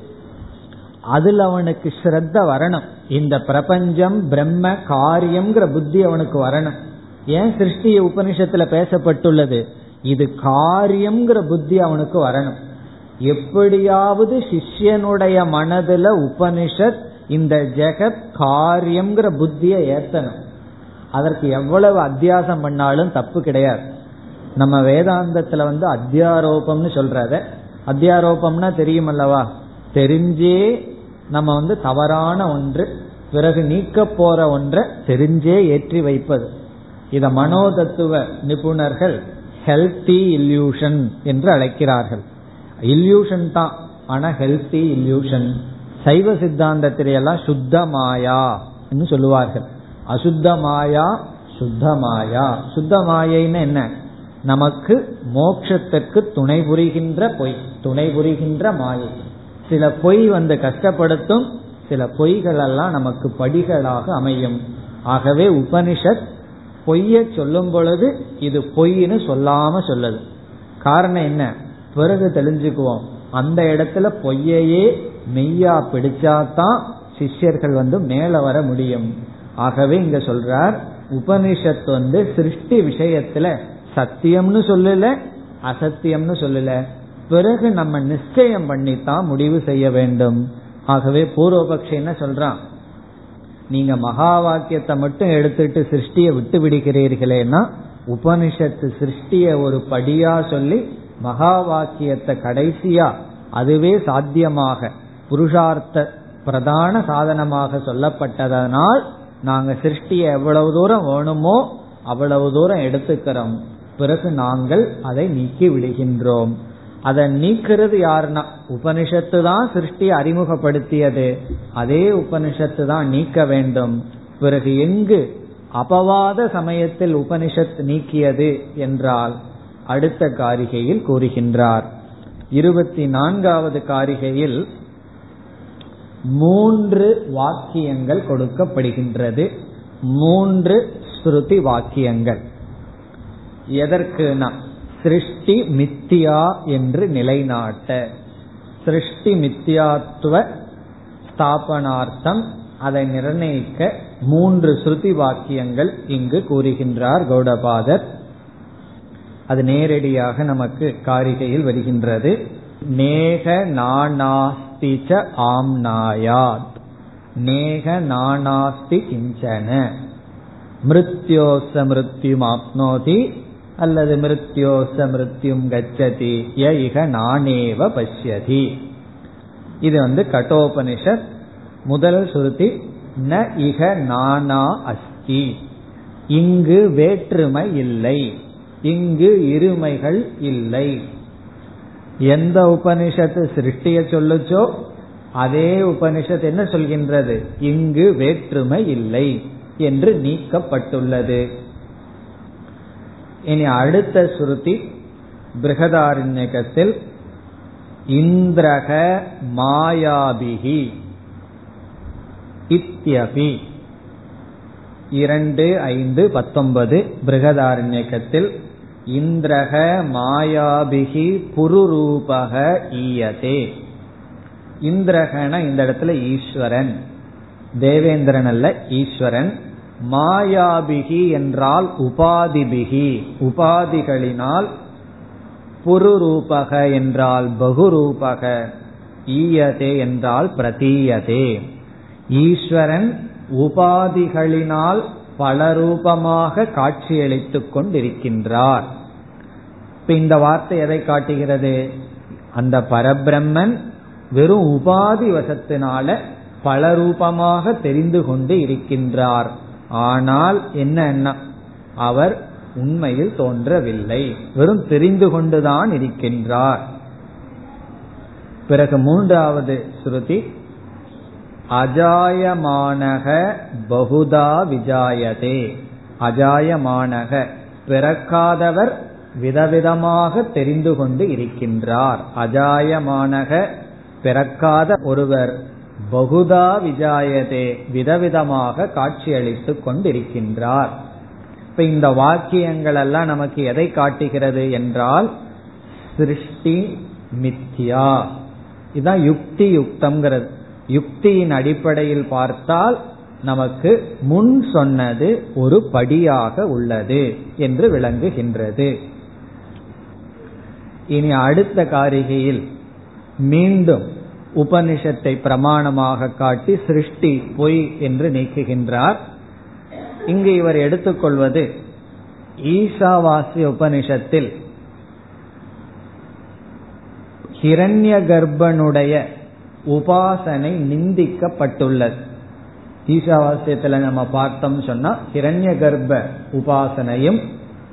அதுல அவனுக்கு ஸ்ரத்த வரணும். இந்த பிரபஞ்சம் பிரம்ம காரியம்ங்கிற புத்தி அவனுக்கு வரணும். ஏன் சிருஷ்டிய உபனிஷத்துல பேசப்பட்டுள்ளது? இது காரியம்ங்கிற புத்தி அவனுக்கு வரணும். எப்படியாவது சிஷ்யனுடைய மனதுல உபனிஷத் இந்த ஜெகத் காரியம்ங்கிற புத்தியை ஏத்தணும். அதற்கு எவ்வளவு அத்தியாசம் பண்ணாலும் தப்பு கிடையாது. நம்ம வேதாந்தத்துல வந்து அத்தியாரோபம்னு சொல்றத அத்தியாரோபம்னா தெரியும் அல்லவா தெரிஞ்சே நம்ம வந்து தவறான ஒன்று பிறகு நீக்க போற ஒன்றை தெரிஞ்சே ஏற்றி வைப்பது. இத மனோதத்துவ நிபுணர்கள் ஹெல்த்தி இல்யூஷன் என்று அழைக்கிறார்கள். இல்யூஷன் தான் ஆனா ஹெல்த்தி இல்யூஷன் சைவ சித்தாந்தத்திலேயெல்லாம் சுத்த மாயா என்று சொல்லுவார்கள். அசுத்த மாயா சுத்த மாயா. சுத்த மாயைன்னு என்ன? நமக்கு மோட்சத்திற்கு துணை புரிகின்ற பொய் துணை புரிகின்ற மாயை. சில பொய் வந்து கஷ்டப்படுத்தும் சில பொய்கள் எல்லாம் நமக்கு படிகளாக அமையும். ஆகவே உபனிஷத் பொய்ய சொல்லும் பொழுது இது பொய்ன்னு சொல்லாம சொல்லுது காரணம் என்ன? பிறகு தெளிஞ்சுக்குவோம். அந்த இடத்துல பொய்யையே மெய்யா பிடிச்சாதான் சிஷ்யர்கள் வந்து மேல வர முடியும். ஆகவே இங்க சொல்றார் உபனிஷத் வந்து சிருஷ்டி விஷயத்துல சத்தியம்னு சொல்லல அசத்தியம்னு சொல்லல. பிறகு நம்ம நிச்சயம் பண்ணித்தான் முடிவு செய்ய வேண்டும். ஆகவே பூர்வபக்ஷி என்ன சொல்றான்? நீங்க மகா வாக்கியத்தை மட்டும் எடுத்துட்டு சிருஷ்டியை விட்டு விடுகிறீர்களேனா உபனிஷத்து சிருஷ்டிய ஒரு படியா சொல்லி மகா வாக்கியத்தை கடைசியா அதுவே சாத்தியமாக புருஷார்த்த பிரதான சாதனமாக சொல்லப்பட்டதனால் நாங்க சிருஷ்டியை எவ்வளவு தூரம் வேணுமோ அவ்வளவு தூரம் எடுத்துக்கிறோம். பிறகு நாங்கள் அதை நீக்கி விடுகின்றோம். அதை நீக்கிறது யாருன்னா? உபனிஷத்து தான் சிருஷ்டி அறிமுகப்படுத்தியது. அதே உபனிஷத்து தான் நீக்க வேண்டும். பிறகு எங்கு? அபவாத சமயத்தில் உபனிஷத் நீக்கியது என்றால் அடுத்த காரிகையில் கூறுகின்றார். இருபத்தி நான்காவது காரிகையில் மூன்று வாக்கியங்கள் கொடுக்கப்படுகின்றது. மூன்று ஸ்ருதி வாக்கியங்கள். எதற்குனா? சிருஷ்டி மித்தியா என்று நிலைநாட்ட. சிருஷ்டி மித்தியாத்துவ ஸ்தாபனார்த்தம் அதை நிர்ணயிக்க மூன்று ஸ்ருதி வாக்கியங்கள் இங்கு கூறுகின்றார் கௌடபாதர். அது நேரடியாக நமக்கு காரிகையில் வருகின்றது. நேக நானாஸ்திச்ச ஆம்னாயாத். நேக நானாஸ்தி கிஞ்சன. மிருத்யோச மிருத்யும் ஆப்னோதி அல்லது மிருத்யோச மிருத்யும் கச்சதி ய இக நானேவ பஷ்யதி. இது வந்து கட்டோபனிஷத் முதல் சுருதி ந இக நானா அஸ்தி. இங்கு வேற்றுமை இல்லை. இங்கு இருமைகள் இல்லை. எந்த உபனிஷத்து சிருஷ்டிய சொல்லுச்சோ அதே உபனிஷத் என்ன சொல்கின்றது? இங்கு வேற்றுமை இல்லை என்று நீக்கப்பட்டுள்ளது. இனி அடுத்த ஸ்ருதி பிருகதாரண்யகத்தில் இந்திரக மாயாபிகி இத்தியபி. இரண்டு ஐந்து பத்தொன்பது பிருகதாரண்யக்கத்தில் இந்திரக மாயாபிகி புருரூபக ஈயதே. இந்திரகன இந்த இடத்துல ஈஸ்வரன். தேவேந்திரன் அல்ல ஈஸ்வரன். மாயாபிகி என்றால் உபாதிபிகி. உபாதிகளினால் புருரூபக என்றால் பகுரூபக. ஈயதே என்றால் பிரதீயதே. ஈஸ்வரன் உபாதிகளினால் பல ரூபமாக காட்சியளித்துக் கொண்டிருக்கின்றார். இப்ப இந்த வார்த்தை எதை காட்டுகிறது? அந்த பரபிரம்மன் வெறும் உபாதி வசத்தினால பல ரூபமாக தெரிந்து கொண்டு இருக்கின்றார். ஆனால் என்ன அவர் உண்மையில் தோன்றவில்லை. வெறும் தெரிந்து கொண்டுதான் இருக்கின்றார். பிறகு மூன்றாவது ஸ்ருதி அஜாயமானக பகுதா விஜாயதே. அஜாயமானக பிறக்காதவர் விதவிதமாக தெரிந்து கொண்டு இருக்கின்றார். அஜாயமானக பிறக்காத ஒருவர் பகுதா விஜாயதே விதவிதமாக காட்சியளித்துக் கொண்டிருக்கின்றார். இப்ப இந்த வாக்கியங்கள் எல்லாம் நமக்கு எதை காட்டுகிறது என்றால் சிருஷ்டி மித்யா. இதுதான் யுக்தி யுக்தம்ங்கிறது யுக்தியின் அடிப்படையில் பார்த்தால் நமக்கு முன் சொன்னது ஒரு படியாக உள்ளது என்று விளங்குகின்றது. இனி அடுத்த காரிகையில் மீண்டும் உபனிஷத்தை பிரமாணமாக காட்டி சிருஷ்டி பொய் என்று நீக்குகின்றார். இங்கு இவர் எடுத்துக்கொள்வது ஈசாவாசிய உபனிஷத்தில் ஹிரண்ய கர்ப்பனுடைய உபாசனை நிந்திக்கப்பட்டுள்ளது. ஈசாவாசியத்துல நம்ம பார்த்தோம் சொன்னா ஹிரண்ய கர்ப்ப உபாசனையும்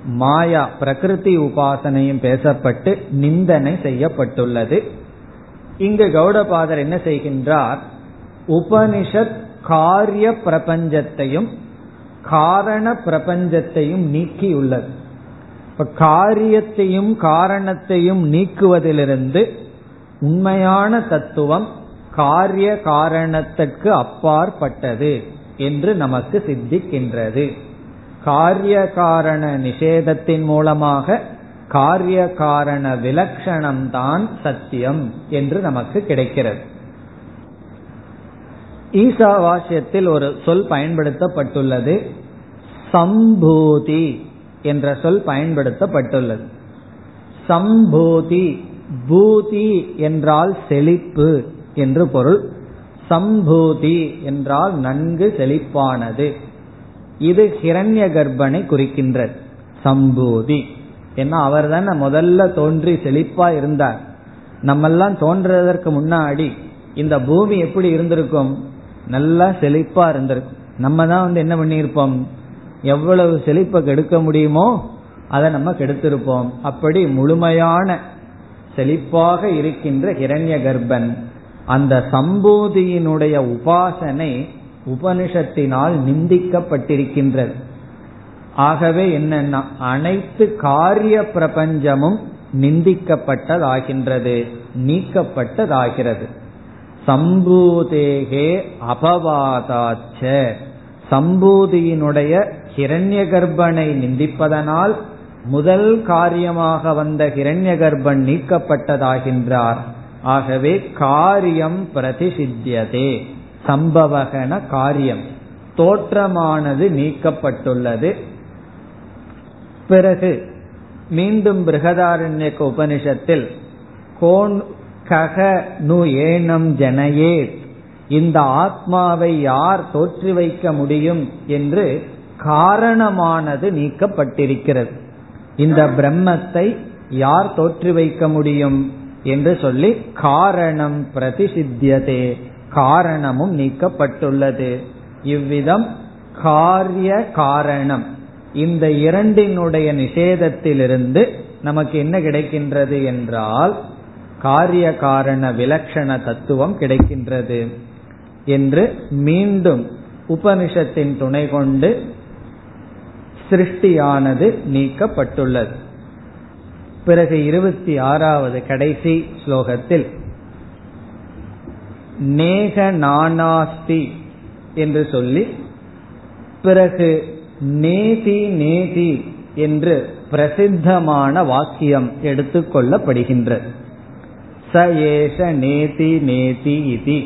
மாயா பிரகிருதி உபாசனையும் பேசப்பட்டு நிந்தனை செய்யப்பட்டுள்ளது. இங்கு கௌடபாதர் என்ன செய்கின்றார்? உபனிஷத் காரிய பிரபஞ்சத்தையும் காரண பிரபஞ்சத்தையும் நீக்கியுள்ளது. இப்ப காரியத்தையும் காரணத்தையும் நீக்குவதிலிருந்து உண்மையான தத்துவம் காரிய காரணத்துக்கு அப்பாற்பட்டது என்று நமக்கு சித்திக்கின்றது. காரிய காரண நிஷேதத்தின் மூலமாக காரிய காரண விலக்ஷணம்தான் சத்தியம் என்று நமக்கு கிடைக்கிறது. ஈசாவாசியத்தில் ஒரு சொல் பயன்படுத்தப்பட்டுள்ளது. சம்பூதி என்ற சொல் பயன்படுத்தப்பட்டுள்ளது. சம்பூதி பூதி என்றால் செழிப்பு என்று பொருள். சம்பூதி என்றால் நன்கு செழிப்பானது. இது ஹிரண்ய கர்ப்பனை குறிக்கின்றது. சம்பூதி. ஏன்னா அவர் தானே முதல்ல தோன்றி செழிப்பா இருந்தார். நம்மெல்லாம் தோன்றதற்கு முன்னாடி இந்த பூமி எப்படி இருந்திருக்கும்? நல்லா செழிப்பா இருந்திருக்கும். நம்ம தான் வந்து என்ன பண்ணியிருப்போம்? எவ்வளவு செழிப்பை கெடுக்க முடியுமோ அதை நம்ம கெடுத்திருப்போம். அப்படி முழுமையான செழிப்பாக இருக்கின்ற இரண்ய கர்ப்பன் அந்த சம்பூதியினுடைய உபாசனை உபனிஷத்தினால் நிந்திக்கப்பட்டிருக்கின்றது. ஆகவே என்னன்னா அனைத்து காரிய பிரபஞ்சமும் நிந்திக்கப்பட்டதாகின்றது நீக்கப்பட்டதாகிறது. சம்பூதேகே அபவாதாச்ச. சம்பூதியினுடைய ஹிரண்ய கர்ப்பனை நிந்திப்பதனால் முதல் காரியமாக வந்த ஹிரண்ய கர்ப்பன் நீக்கப்பட்டதாகின்றார். ஆகவே காரியம் பிரதிசித்தியதே சம்பவகன காரியம். தோற்றமானது நீக்கப்பட்டுள்ளது. மீண்டும் பிருகதாரண்யக்க உபனிஷத்தில் கோன் கக நு ஏனம் ஜனயே இந்த ஆத்மாவை யார் தோற்றி வைக்க முடியும் என்று காரணமானது நீக்கப்பட்டிருக்கிறது. இந்த பிரம்மத்தை யார் தோற்றி வைக்க முடியும் என்று சொல்லி காரணம் பிரதிசித்தியதே காரணமும் நீக்கப்பட்டுள்ளது. இவ்விதம் காரிய காரணம். இந்த இரண்டினுடைய நிஷேதத்திலிருந்து நமக்கு என்ன கிடைக்கின்றது என்றால் காரிய காரண விலக்ஷண தத்துவம் கிடைக்கின்றது என்று மீண்டும் உபனிஷத்தின் துணை கொண்டு சிருஷ்டியானது நீக்கப்பட்டுள்ளது. பிறகு இருபத்தி ஆறாவது கடைசி ஸ்லோகத்தில் நேக நானாஸ்தி என்று சொல்லி பிறகு நேதி நேதி என்று பிரசித்தமான வாக்கியம் எடுத்துக்கொள்ளப்படுகின்றது ச ஏஷ நேதி நேதி இதி.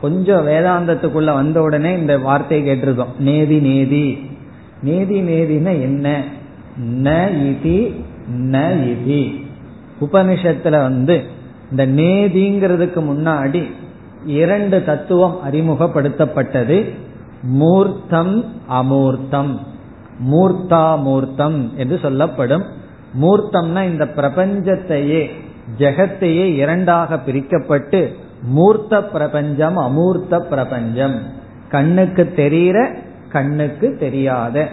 கொஞ்சம் வேதாந்தத்துக்குள்ள வந்த உடனே இந்த வார்த்தை கேட்டிருக்கோம். நேதி நேதி. நேதி நேதினா என்ன? ந இதி ந இதி. உபனிஷத்துல வந்து இந்த நேதிங்கிறதுக்கு முன்னாடி இரண்டு தத்துவம் அறிமுகப்படுத்தப்பட்டது. மூர்த்தம் அமூர்த்தம். மூர்த்தாமூர்த்தம் என்று சொல்லப்படும். மூர்த்தம்னா இந்த பிரபஞ்சத்தையே ஜெகத்தையே இரண்டாக பிரிக்கப்பட்டு மூர்த்த பிரபஞ்சம் அமூர்த்த பிரபஞ்சம். கண்ணுக்கு தெரிகிற கண்ணுக்கு தெரியாத.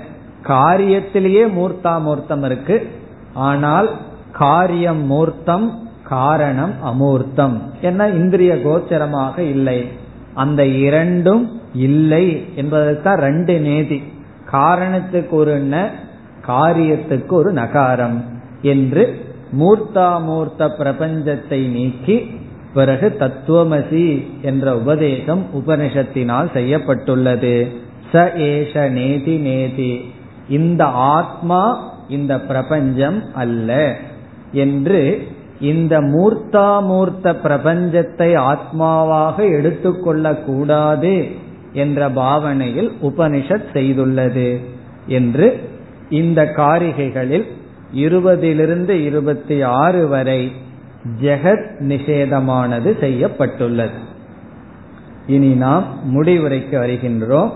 காரியத்திலேயே மூர்த்தாமூர்த்தம் இருக்கு. ஆனால் காரியம் மூர்த்தம் காரணம் அமூர்த்தம். என்ன இந்திரிய கோச்சரமாக இல்லை. அந்த இரண்டும் இல்லை என்பதற்காக ரெண்டு நேதி. காரணத்துக்கு ஒரு ந காரியத்துக்கு ஒரு நகாரம் என்று மூர்த்தாமூர்த்த பிரபஞ்சத்தை நீக்கி பிறகு தத்துவமசி என்ற உபதேசம் உபனிஷத்தினால் செய்யப்பட்டுள்ளது. ச ஏஷ நேதி நேதி. இந்த ஆத்மா இந்த பிரபஞ்சம் அல்ல என்று இந்த மூர்த்தாமூர்த்த பிரபஞ்சத்தை ஆத்மாவாக எடுத்துக்கொள்ள கூடாது என்ற பாவனையில் உபனிஷத் செய்துள்ளது என்று இந்த காரிகைகளில் இருபதிலிருந்து இருபத்தி ஆறு வரை ஜெகத் நிஷேதமானது செய்யப்பட்டுள்ளது. இனி நாம் முடிவுரைக்கு வருகின்றோம்.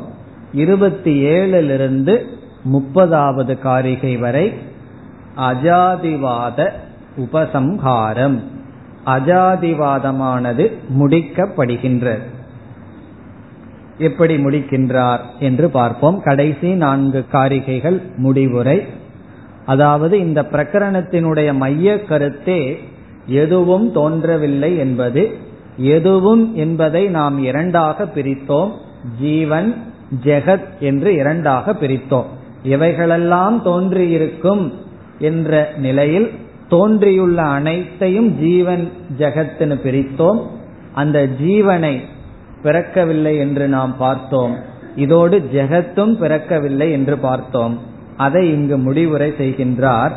இருபத்தி ஏழிலிருந்து முப்பதாவது காரிகை வரை அஜாதிவாத உபசம்ஹாரம். அஜாதிவாதமானது முடிக்கப்படுகின்றது. எப்படி முடிக்கின்றார் என்று பார்ப்போம். கடைசி நான்கு காரிகைகள் முடிவுரை. அதாவது இந்த பிரகரணத்தினுடைய மைய கருத்தே எதுவும் தோன்றவில்லை என்பது. எதுவும் என்பதை நாம் இரண்டாக பிரித்தோம். ஜீவன் ஜெகத் என்று இரண்டாக பிரித்தோம். இவைகளெல்லாம் தோன்றியிருக்கும் என்ற நிலையில் தோன்றியுள்ள அனைத்தையும் ஜீவன் ஜெகத்னு பிரித்தோம். அந்த ஜீவனை பிறக்கவில்லை என்று நாம் பார்த்தோம். இதோடு ஜெகத்தும் பிறக்கவில்லை என்று பார்த்தோம். அதை இங்கு முடிவுரை செய்கின்றார்.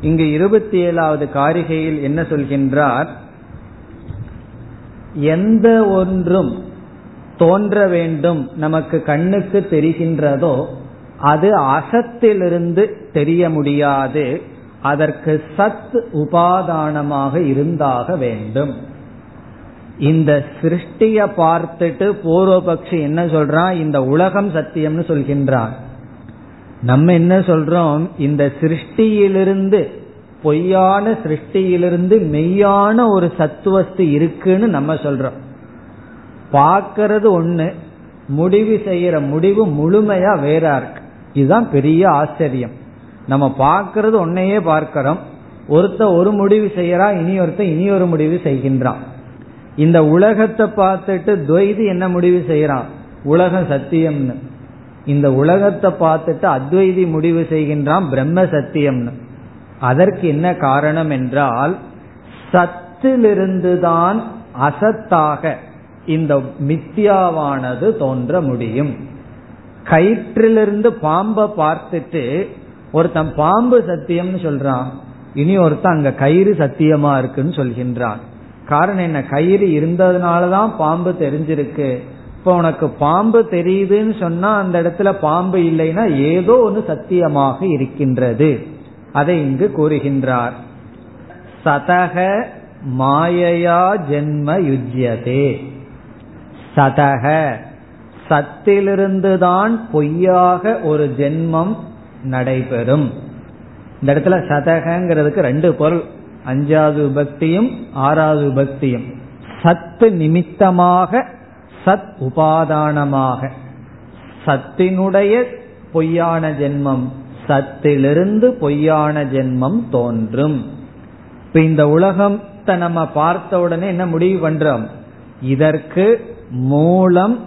இங்கு இருபத்தி ஏழாவது காரிகையில் என்ன சொல்கின்றார்? எந்த ஒன்றும் தோன்ற வேண்டும் நமக்கு கண்ணுக்கு தெரிகின்றதோ அது அசத்திலிருந்து தெரிய முடியாது. அதற்கு சத் உபாதானமாக இருந்தாக வேண்டும். இந்த சிருஷ்டிய பார்த்துட்டு பூர்வபக்ஷி என்ன சொல்றான்? இந்த உலகம் சத்தியம்னு சொல்கின்றான். நம்ம என்ன சொல்றோம்? இந்த சிருஷ்டியிலிருந்து பொய்யான சிருஷ்டியிலிருந்து மெய்யான ஒரு சத்துவஸ்து இருக்குன்னு நம்ம சொல்றோம். பார்க்கறது ஒண்ணு முடிவு செய்யற முடிவு முழுமையா வேற இருக்கு. இதுதான் பெரிய ஆச்சரியம். நம்ம பார்க்கறது ஒன்னையே பார்க்கிறோம். ஒருத்த ஒரு முடிவு செய்யறா இனி ஒருத்த இனி ஒரு முடிவு செய்கின்றான். இந்த உலகத்தை பார்த்துட்டு துவைதி என்ன முடிவு செய்யறான் உலகம் சத்தியம்னு. இந்த உலகத்தை பார்த்துட்டு அத்வைதி முடிவு செய்கின்றான் பிரம்ம சத்தியம்னு. அதற்கு என்ன காரணம் என்றால் சத்திலிருந்துதான் அசத்தாக இந்த மித்தியாவானது தோன்ற முடியும். கயிற்றிலிருந்து பாம்பை பார்த்துட்டு ஒருத்தன் பாம்பு சத்தியம்னு சொல்றான். இனி ஒருத்தன் அங்க கயிறு சத்தியமா இருக்குன்னு சொல்கின்றான். காரணம் என்ன? கயிறு இருந்ததுனாலதான் பாம்பு தெரிஞ்சிருக்கு. இப்ப உனக்கு பாம்பு தெரியுதுன்னு சொன்னா அந்த இடத்துல பாம்பு இல்லைன்னா ஏதோ ஒன்று சத்தியமாக இருக்கின்றது. அதை இங்கு கூறுகின்றார். சதக மாயையா ஜென்ம யுஜ்யதே. சதக சத்திலிருந்துதான் பொய்யாக ஒரு ஜென்மம் நடைபெறும். இந்த இடத்துல சதகங்கிறதுக்கு ரெண்டு பொருள். அஞ்சாவது விபக்தியும் ஆறாவது விபக்தியும் சத்து நிமித்தமாக சத் உபாதானமாக. சத்தினுடைய பொய்யான ஜென்மம் சத்திலிருந்து பொய்யான ஜென்மம் தோன்றும். இப்ப இந்த உலகத்தை நம்ம பார்த்த உடனே என்ன முடிவு பண்றோம்? இதற்கு மூலம்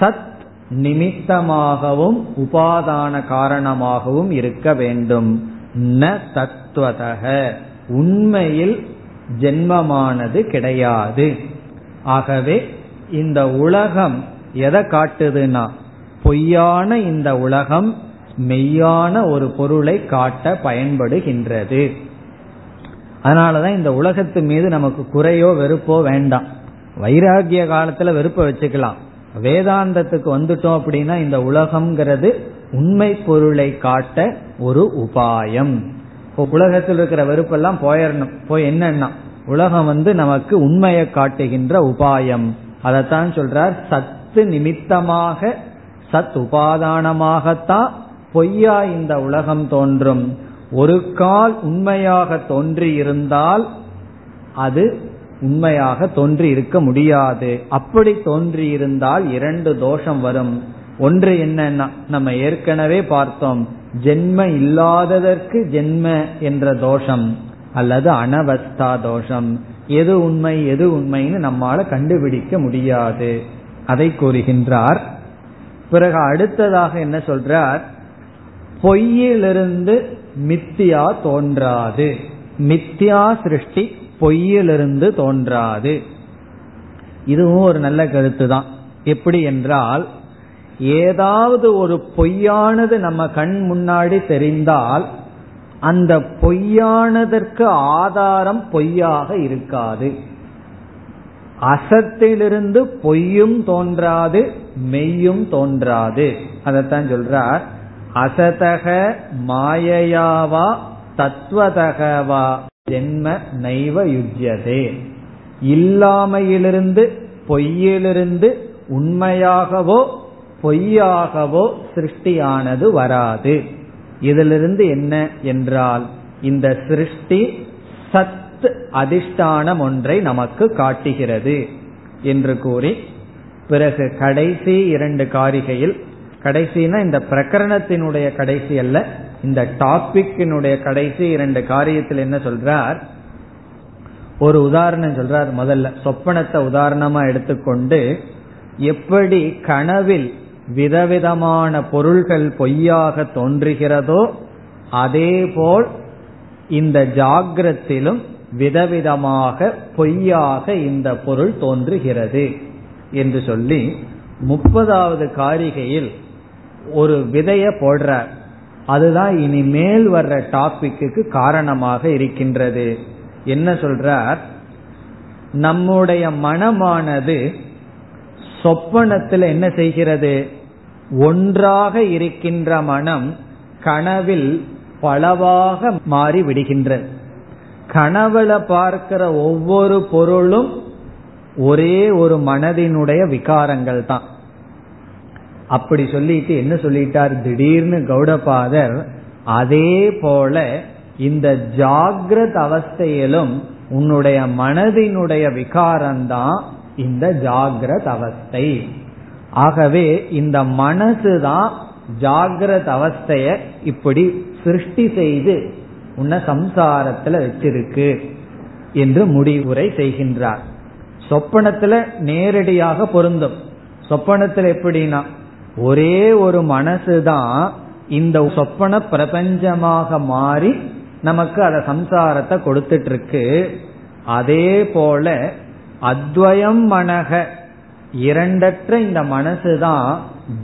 சத் நிமித்தமாகவும் உபாதான காரணமாகவும் இருக்க வேண்டும். ந தத்துவதக உண்மையில் ஜென்மமானது கிடையாது. ஆகவே இந்த உலகம் எதை காட்டுதுன்னா பொய்யான இந்த உலகம் மெய்யான ஒரு பொருளை காட்ட பயன்படுகின்றது. அதனாலதான் இந்த உலகத்து மீது நமக்கு குறையோ வெறுப்போ வேண்டாம். வைராகிய காலத்துல வெறுப்ப வச்சுக்கலாம். வேதாந்தத்துக்கு வந்துட்டோம் அப்படின்னா இந்த உலகம்ங்கிறது உண்மை பொருளை காட்ட ஒரு உபாயம். இப்போ உலகத்தில் இருக்கிற வெறுப்பெல்லாம் போயிடணும் போய் என்னன்னா உலகம் வந்து நமக்கு உண்மையை காட்டுகின்ற உபாயம். அதைத்தான் சொல்றார் சத்து நிமித்தமாக சத் உபாதானமாகத்தான் பொய்யா இந்த உலகம் தோன்றும். ஒரு கால் உண்மையாக தோன்றி இருந்தால் அது உண்மையாக தோன்றி இருக்க முடியாது. அப்படி தோன்றி இருந்தால் இரண்டு தோஷம் வரும். ஒன்று என்னன்னா நம்ம ஏற்கனவே பார்த்தோம் ஜென்ம இல்லாததற்கு ஜென்ம என்ற தோஷம் அல்லது அனவஸ்தா தோஷம். எது உண்மை எது உண்மைன்னு நம்மால கண்டுபிடிக்க முடியாது. அதை கூறுகின்றார். பிறகு அடுத்ததாக என்ன சொல்றார்? பொய்யிலிருந்து மித்தியா தோன்றாது. மித்தியா சிருஷ்டி பொய்யிலிருந்து தோன்றாது. இதுவும் ஒரு நல்ல கருத்து தான் எப்படி என்றால் ஏதாவது ஒரு பொய்யானது நம்ம கண் முன்னாடி தெரிந்தால் அந்த பொய்யானதற்கு ஆதாரம் பொய்யாக இருக்காது. அசத்திலிருந்து பொய்யும் தோன்றாது மெய்யும் தோன்றாது. அதத்தான் சொல்றார். அசதக மாயையாவா தத்துவதகவா ஜென்ம நைவ யுஜ்யதே. இல்லாமையிலிருந்து பொய்யிலிருந்து உண்மையாகவோ பொய்யாகவோ சிருஷ்டியானது வராது. இதிலிருந்து என்ன என்றால் இந்த சிருஷ்டி சத் அதிஷ்டானம் ஒன்றை நமக்கு காட்டுகிறது என்று கூறி பிறகு கடைசி இரண்டு காரிகையில் கடைசினா இந்த பிரகரணத்தினுடைய கடைசி அல்ல இந்த டாபிக்கினுடைய கடைசி இரண்டு காரியத்தில் என்ன சொல்றார்? ஒரு உதாரணம் சொல்றார் முதல்ல. சொப்பனத்தை உதாரணமா எடுத்துக்கொண்டு எப்படி கனவில் விதவிதமான பொருள்கள் பொய்யாக தோன்றுகிறதோ அதேபோல் இந்த ஜாகிரத்திலும் விதவிதமாக பொய்யாக இந்த பொருள் தோன்றுகிறது என்று சொல்லி முப்பதாவது காரிகையில் ஒரு விதைய போடுறார். அதுதான் இனிமேல் வர்ற டாபிக்கு காரணமாக இருக்கின்றது. என்ன சொல்றார்? நம்முடைய மனமானது சொப்பனத்தில் என்ன செய்கிறது? ஒன்றாக இருக்கின்ற மனம் கனவில் பலவாக மாறி விடுகின்றது கனவுல பார்க்கிற ஒவ்வொரு பொருளும் ஒரே ஒரு மனதினுடைய விகாரங்கள் தான். அப்படி சொல்லிட்டு என்ன சொல்லிட்டார்? திடீர்னு கௌடபாதர் அதே போல இந்த ஜாகிரத அவஸ்தையிலும் உன்னுடைய மனதினுடைய விகாரம்தான் இந்த ஜாகிரத அவஸ்தை ஆகவே இந்த மனசுதான் ஜாகிரத் அவஸ்தைய இப்படி சிருஷ்டி செய்து உன்னை சம்சாரத்துல வச்சிருக்கு என்று முடிவுரை செய்கின்றார். சொப்பனத்துல நேரடியாக பொருந்தும். சொப்பனத்துல எப்படின்னா ஒரே ஒரு மனசுதான் இந்த சொப்பன பிரபஞ்சமாக மாறி நமக்கு அத சம்சாரத்தை கொடுத்துட்டு இருக்கு அதே போல அத்வயம் மனக. இரண்டற்ற இந்த மனசுதான்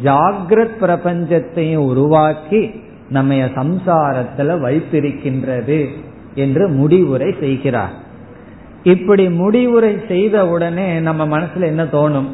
ஜாகிரத் பிரபஞ்சத்தையும் உருவாக்கி நம்ம சம்சாரத்துல வைத்திருக்கின்றது என்று முடிவுரை செய்கிறார். இப்படி முடிவுரை செய்த உடனே நம்ம மனசுல என்ன தோணும்?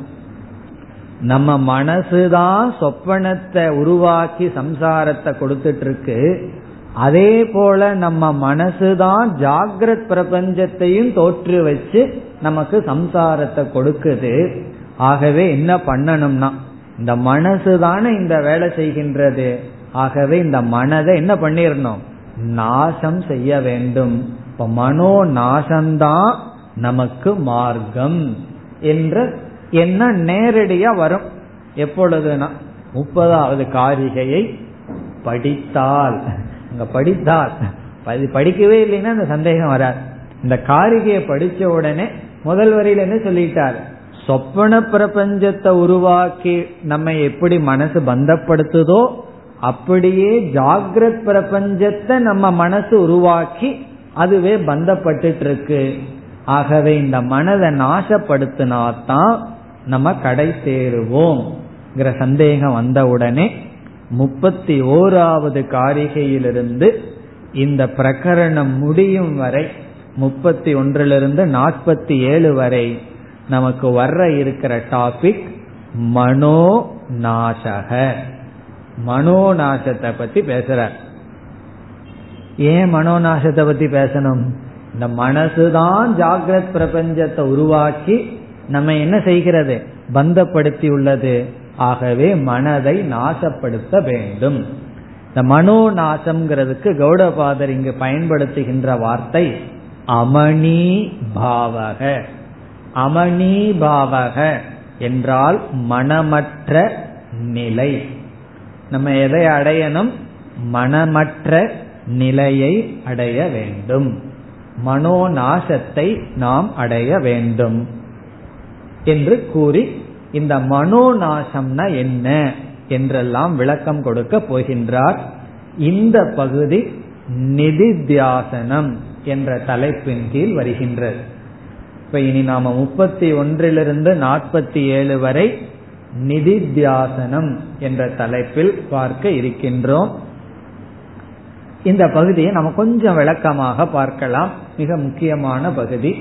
நம்ம மனசுதான் சொப்பனத்தை உருவாக்கி சம்சாரத்தை கொடுத்துட்டு இருக்கு. அதே போல நம்ம மனசுதான் ஜாகிரத் பிரபஞ்சத்தையும் தோற்று வச்சு நமக்கு சம்சாரத்தை கொடுக்குது. ஆகவே என்ன பண்ணணும்னா இந்த மனசு தானே இந்த வேலை செய்கின்றது. ஆகவே இந்த மனதை என்ன பண்ணிடணும் நாசம் செய்ய வேண்டும். இப்ப மனோ நாசம்தான் நமக்கு மார்க்கம் என்ற என்ன நேரடியா வரும். எப்பொழுதுனா முப்பதாவது காரிகையை படித்தால். அங்க படித்தால் படிக்கவே இல்லைன்னா அந்த சந்தேகம் வராது. இந்த காரிகையை படிச்ச உடனே முதல் வரையில என்ன சொல்லிட்டார்? சொப்பன பிரபஞ்சத்தை உருவாக்கி நம்ம எப்படி மனசு பந்தப்படுத்துதோ அப்படியே ஜாகிரத் பிரபஞ்சத்தை நம்ம மனசு உருவாக்கி அதுவே பந்தப்பட்டு இருக்கு ஆகவே இந்த மனதை நாசப்படுத்தினாதான் நம்ம கடை சேருவோம் சந்தேகம் வந்தவுடனே முப்பத்தி ஓராவது காரிகையிலிருந்து இந்த பிரகரணம் முடியும் வரை முப்பத்தி ஒன்றிலிருந்து நாற்பத்தி ஏழு வரை நமக்கு வர்ற இருக்கிற டாபிக் மனோ நாசக மனோநாசத்தை பத்தி பேசுறார் ஏன் மனோநாசத்தை பத்தி பேசணும்? இந்த மனசுதான் ஜாகிரத் பிரபஞ்சத்தை உருவாக்கி நம்ம என்ன செய்கிறது? பந்தப்படுத்தி உள்ளது ஆகவே மனதை நாசப்படுத்த வேண்டும். இந்த மனோ நாசம்ங்கிறதுக்கு கௌடபாதர் இங்கு பயன்படுத்துகின்ற வார்த்தை அமணி பாவக அமணி பாவக என்றால் மனமற்ற நிலை. நம்ம எதை அடையணும்? மனமற்ற நிலையை அடைய வேண்டும். மனோநாசத்தை நாம் அடைய வேண்டும் என்று கூறி இந்த மனோநாசம்னா என்ன என்றெல்லாம் விளக்கம் கொடுக்க போகின்றார். இந்த பகுதி நிதித்தியாசனம் என்ற தலைப்பின் கீழ் வருகின்றது. இப்ப இனி நாம முப்பத்தி ஒன்றிலிருந்து நாற்பத்தி ஏழு வரை நிதித்தியாசனம் என்ற தலைப்பில் பார்க்க இருக்கின்றோம். இந்த பகுதியை நம்ம கொஞ்சம் விளக்கமாக பார்க்கலாம். மிக முக்கியமான பகுதி.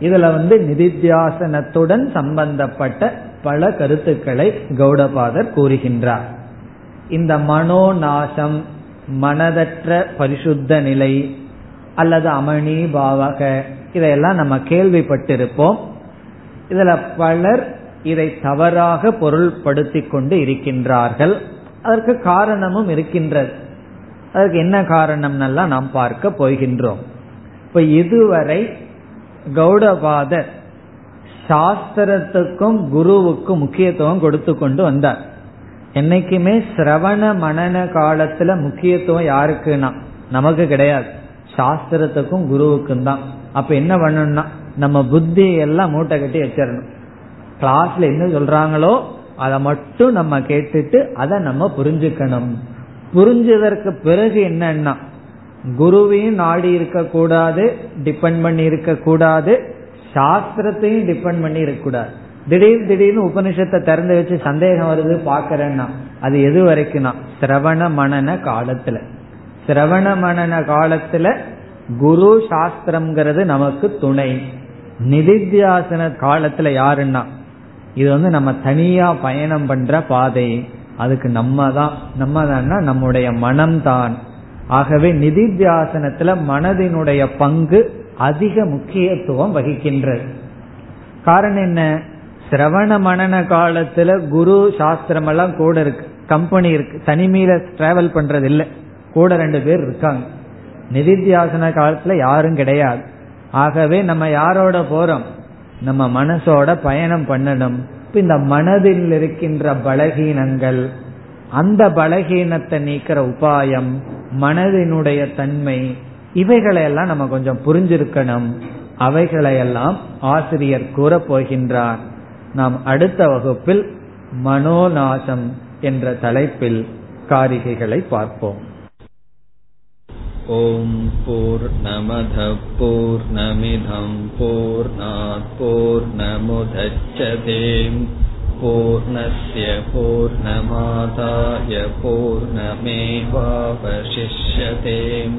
இதுல வந்து நிதித்தியாசனத்துடன் சம்பந்தப்பட்ட பல கருத்துக்களை கௌடபாதர் கூறுகின்றார். இந்த மனோ நாசம் மனதற்ற பரிசுத்த நிலை அல்லது அமணி பாவக இதையெல்லாம் நம்ம கேள்விப்பட்டிருப்போம். இதுல பலர் இதை தவறாக பொருள்படுத்தி கொண்டு இருக்கின்றார்கள். அதற்கு காரணமும் இருக்கின்றது. அதற்கு என்ன காரணம்னெல்லாம் நாம் பார்க்க போகின்றோம். இப்ப இதுவரை கௌடபாதர் சாஸ்திரத்துக்கும் குருவுக்கும் முக்கியத்துவம் கொடுத்து கொண்டு வந்தார். என்னைக்குமே சிரவண மனன காலத்துல முக்கியத்துவம் யாருக்குன்னா நமக்கு கிடையாது. சாஸ்திரத்துக்கும் குருவுக்கும் தான். அப்ப என்ன பண்ணணும்னா நம்ம புத்தியெல்லாம் மூட்டை கட்டி வச்சிடணும். கிளாஸ்ல என்ன சொல்றாங்களோ அதை மட்டும் நம்ம கேட்டுட்டு அதை நம்ம புரிஞ்சுக்கணும். புரிஞ்சதற்கு பிறகு என்னன்னா குருவையும் நாடி இருக்க கூடாது டிபெண்ட் பண்ணி இருக்க கூடாது சாஸ்திரத்தையும் டிபெண்ட் பண்ணி இருக்கக்கூடாது. திடீர் திடீர்னு உபனிஷத்தை திறந்து வச்சு சந்தேகம் வருது பாக்கிறேன்னா அது எது வரைக்கும்னா சிரவண மனன காலத்துல. சிரவண மனன காலத்துல குரு சாஸ்திரம்ங்கிறது நமக்கு துணை. நிதித்தியாசன காலத்துல யாருன்னா இது வந்து நம்ம தனியா பயணம் பண்ற பாதை. அதுக்கு நம்ம தான் நம்ம தான்னா நம்முடைய மனம்தான். ஆகவே நிதித்தியாசனத்துல மனதினுடைய பங்கு அதிக முக்கியத்துவம் வகிக்கின்றது. காரணம் என்ன? சிரவண மனன காலத்துல குரு சாஸ்திரம் எல்லாம் கூட இருக்கு. கம்பெனி இருக்கு. தனிமையில டிராவல் பண்றது இல்லை கூட ரெண்டு பேர் இருக்காங்க. நிதித்தியாசன காலத்துல யாரும் கிடையாது. ஆகவே நம்ம யாரோட போறோம்? நம்ம மனசோட பயணம் பண்ணணும். இந்த மனதில் இருக்கின்ற பலகீனங்கள் அந்த பலகீனத்தை நீக்கிற உபாயம் மனதினுடைய தன்மை இவைகளையெல்லாம் நம்ம கொஞ்சம் புரிஞ்சிருக்கணும். அவைகளையெல்லாம் ஆசிரியர் கூற போகின்றார். நாம் அடுத்த வகுப்பில் மனோநாசம் என்ற தலைப்பில் காரிகைகளை பார்ப்போம். ஓம் போர் நமத போர் நமிதம் போர் நாற்போர் நமுதச்சதேம் பூர்ணய பூர்ணமாதாய பூர்ணமேவாவசிஷ்யதேம்.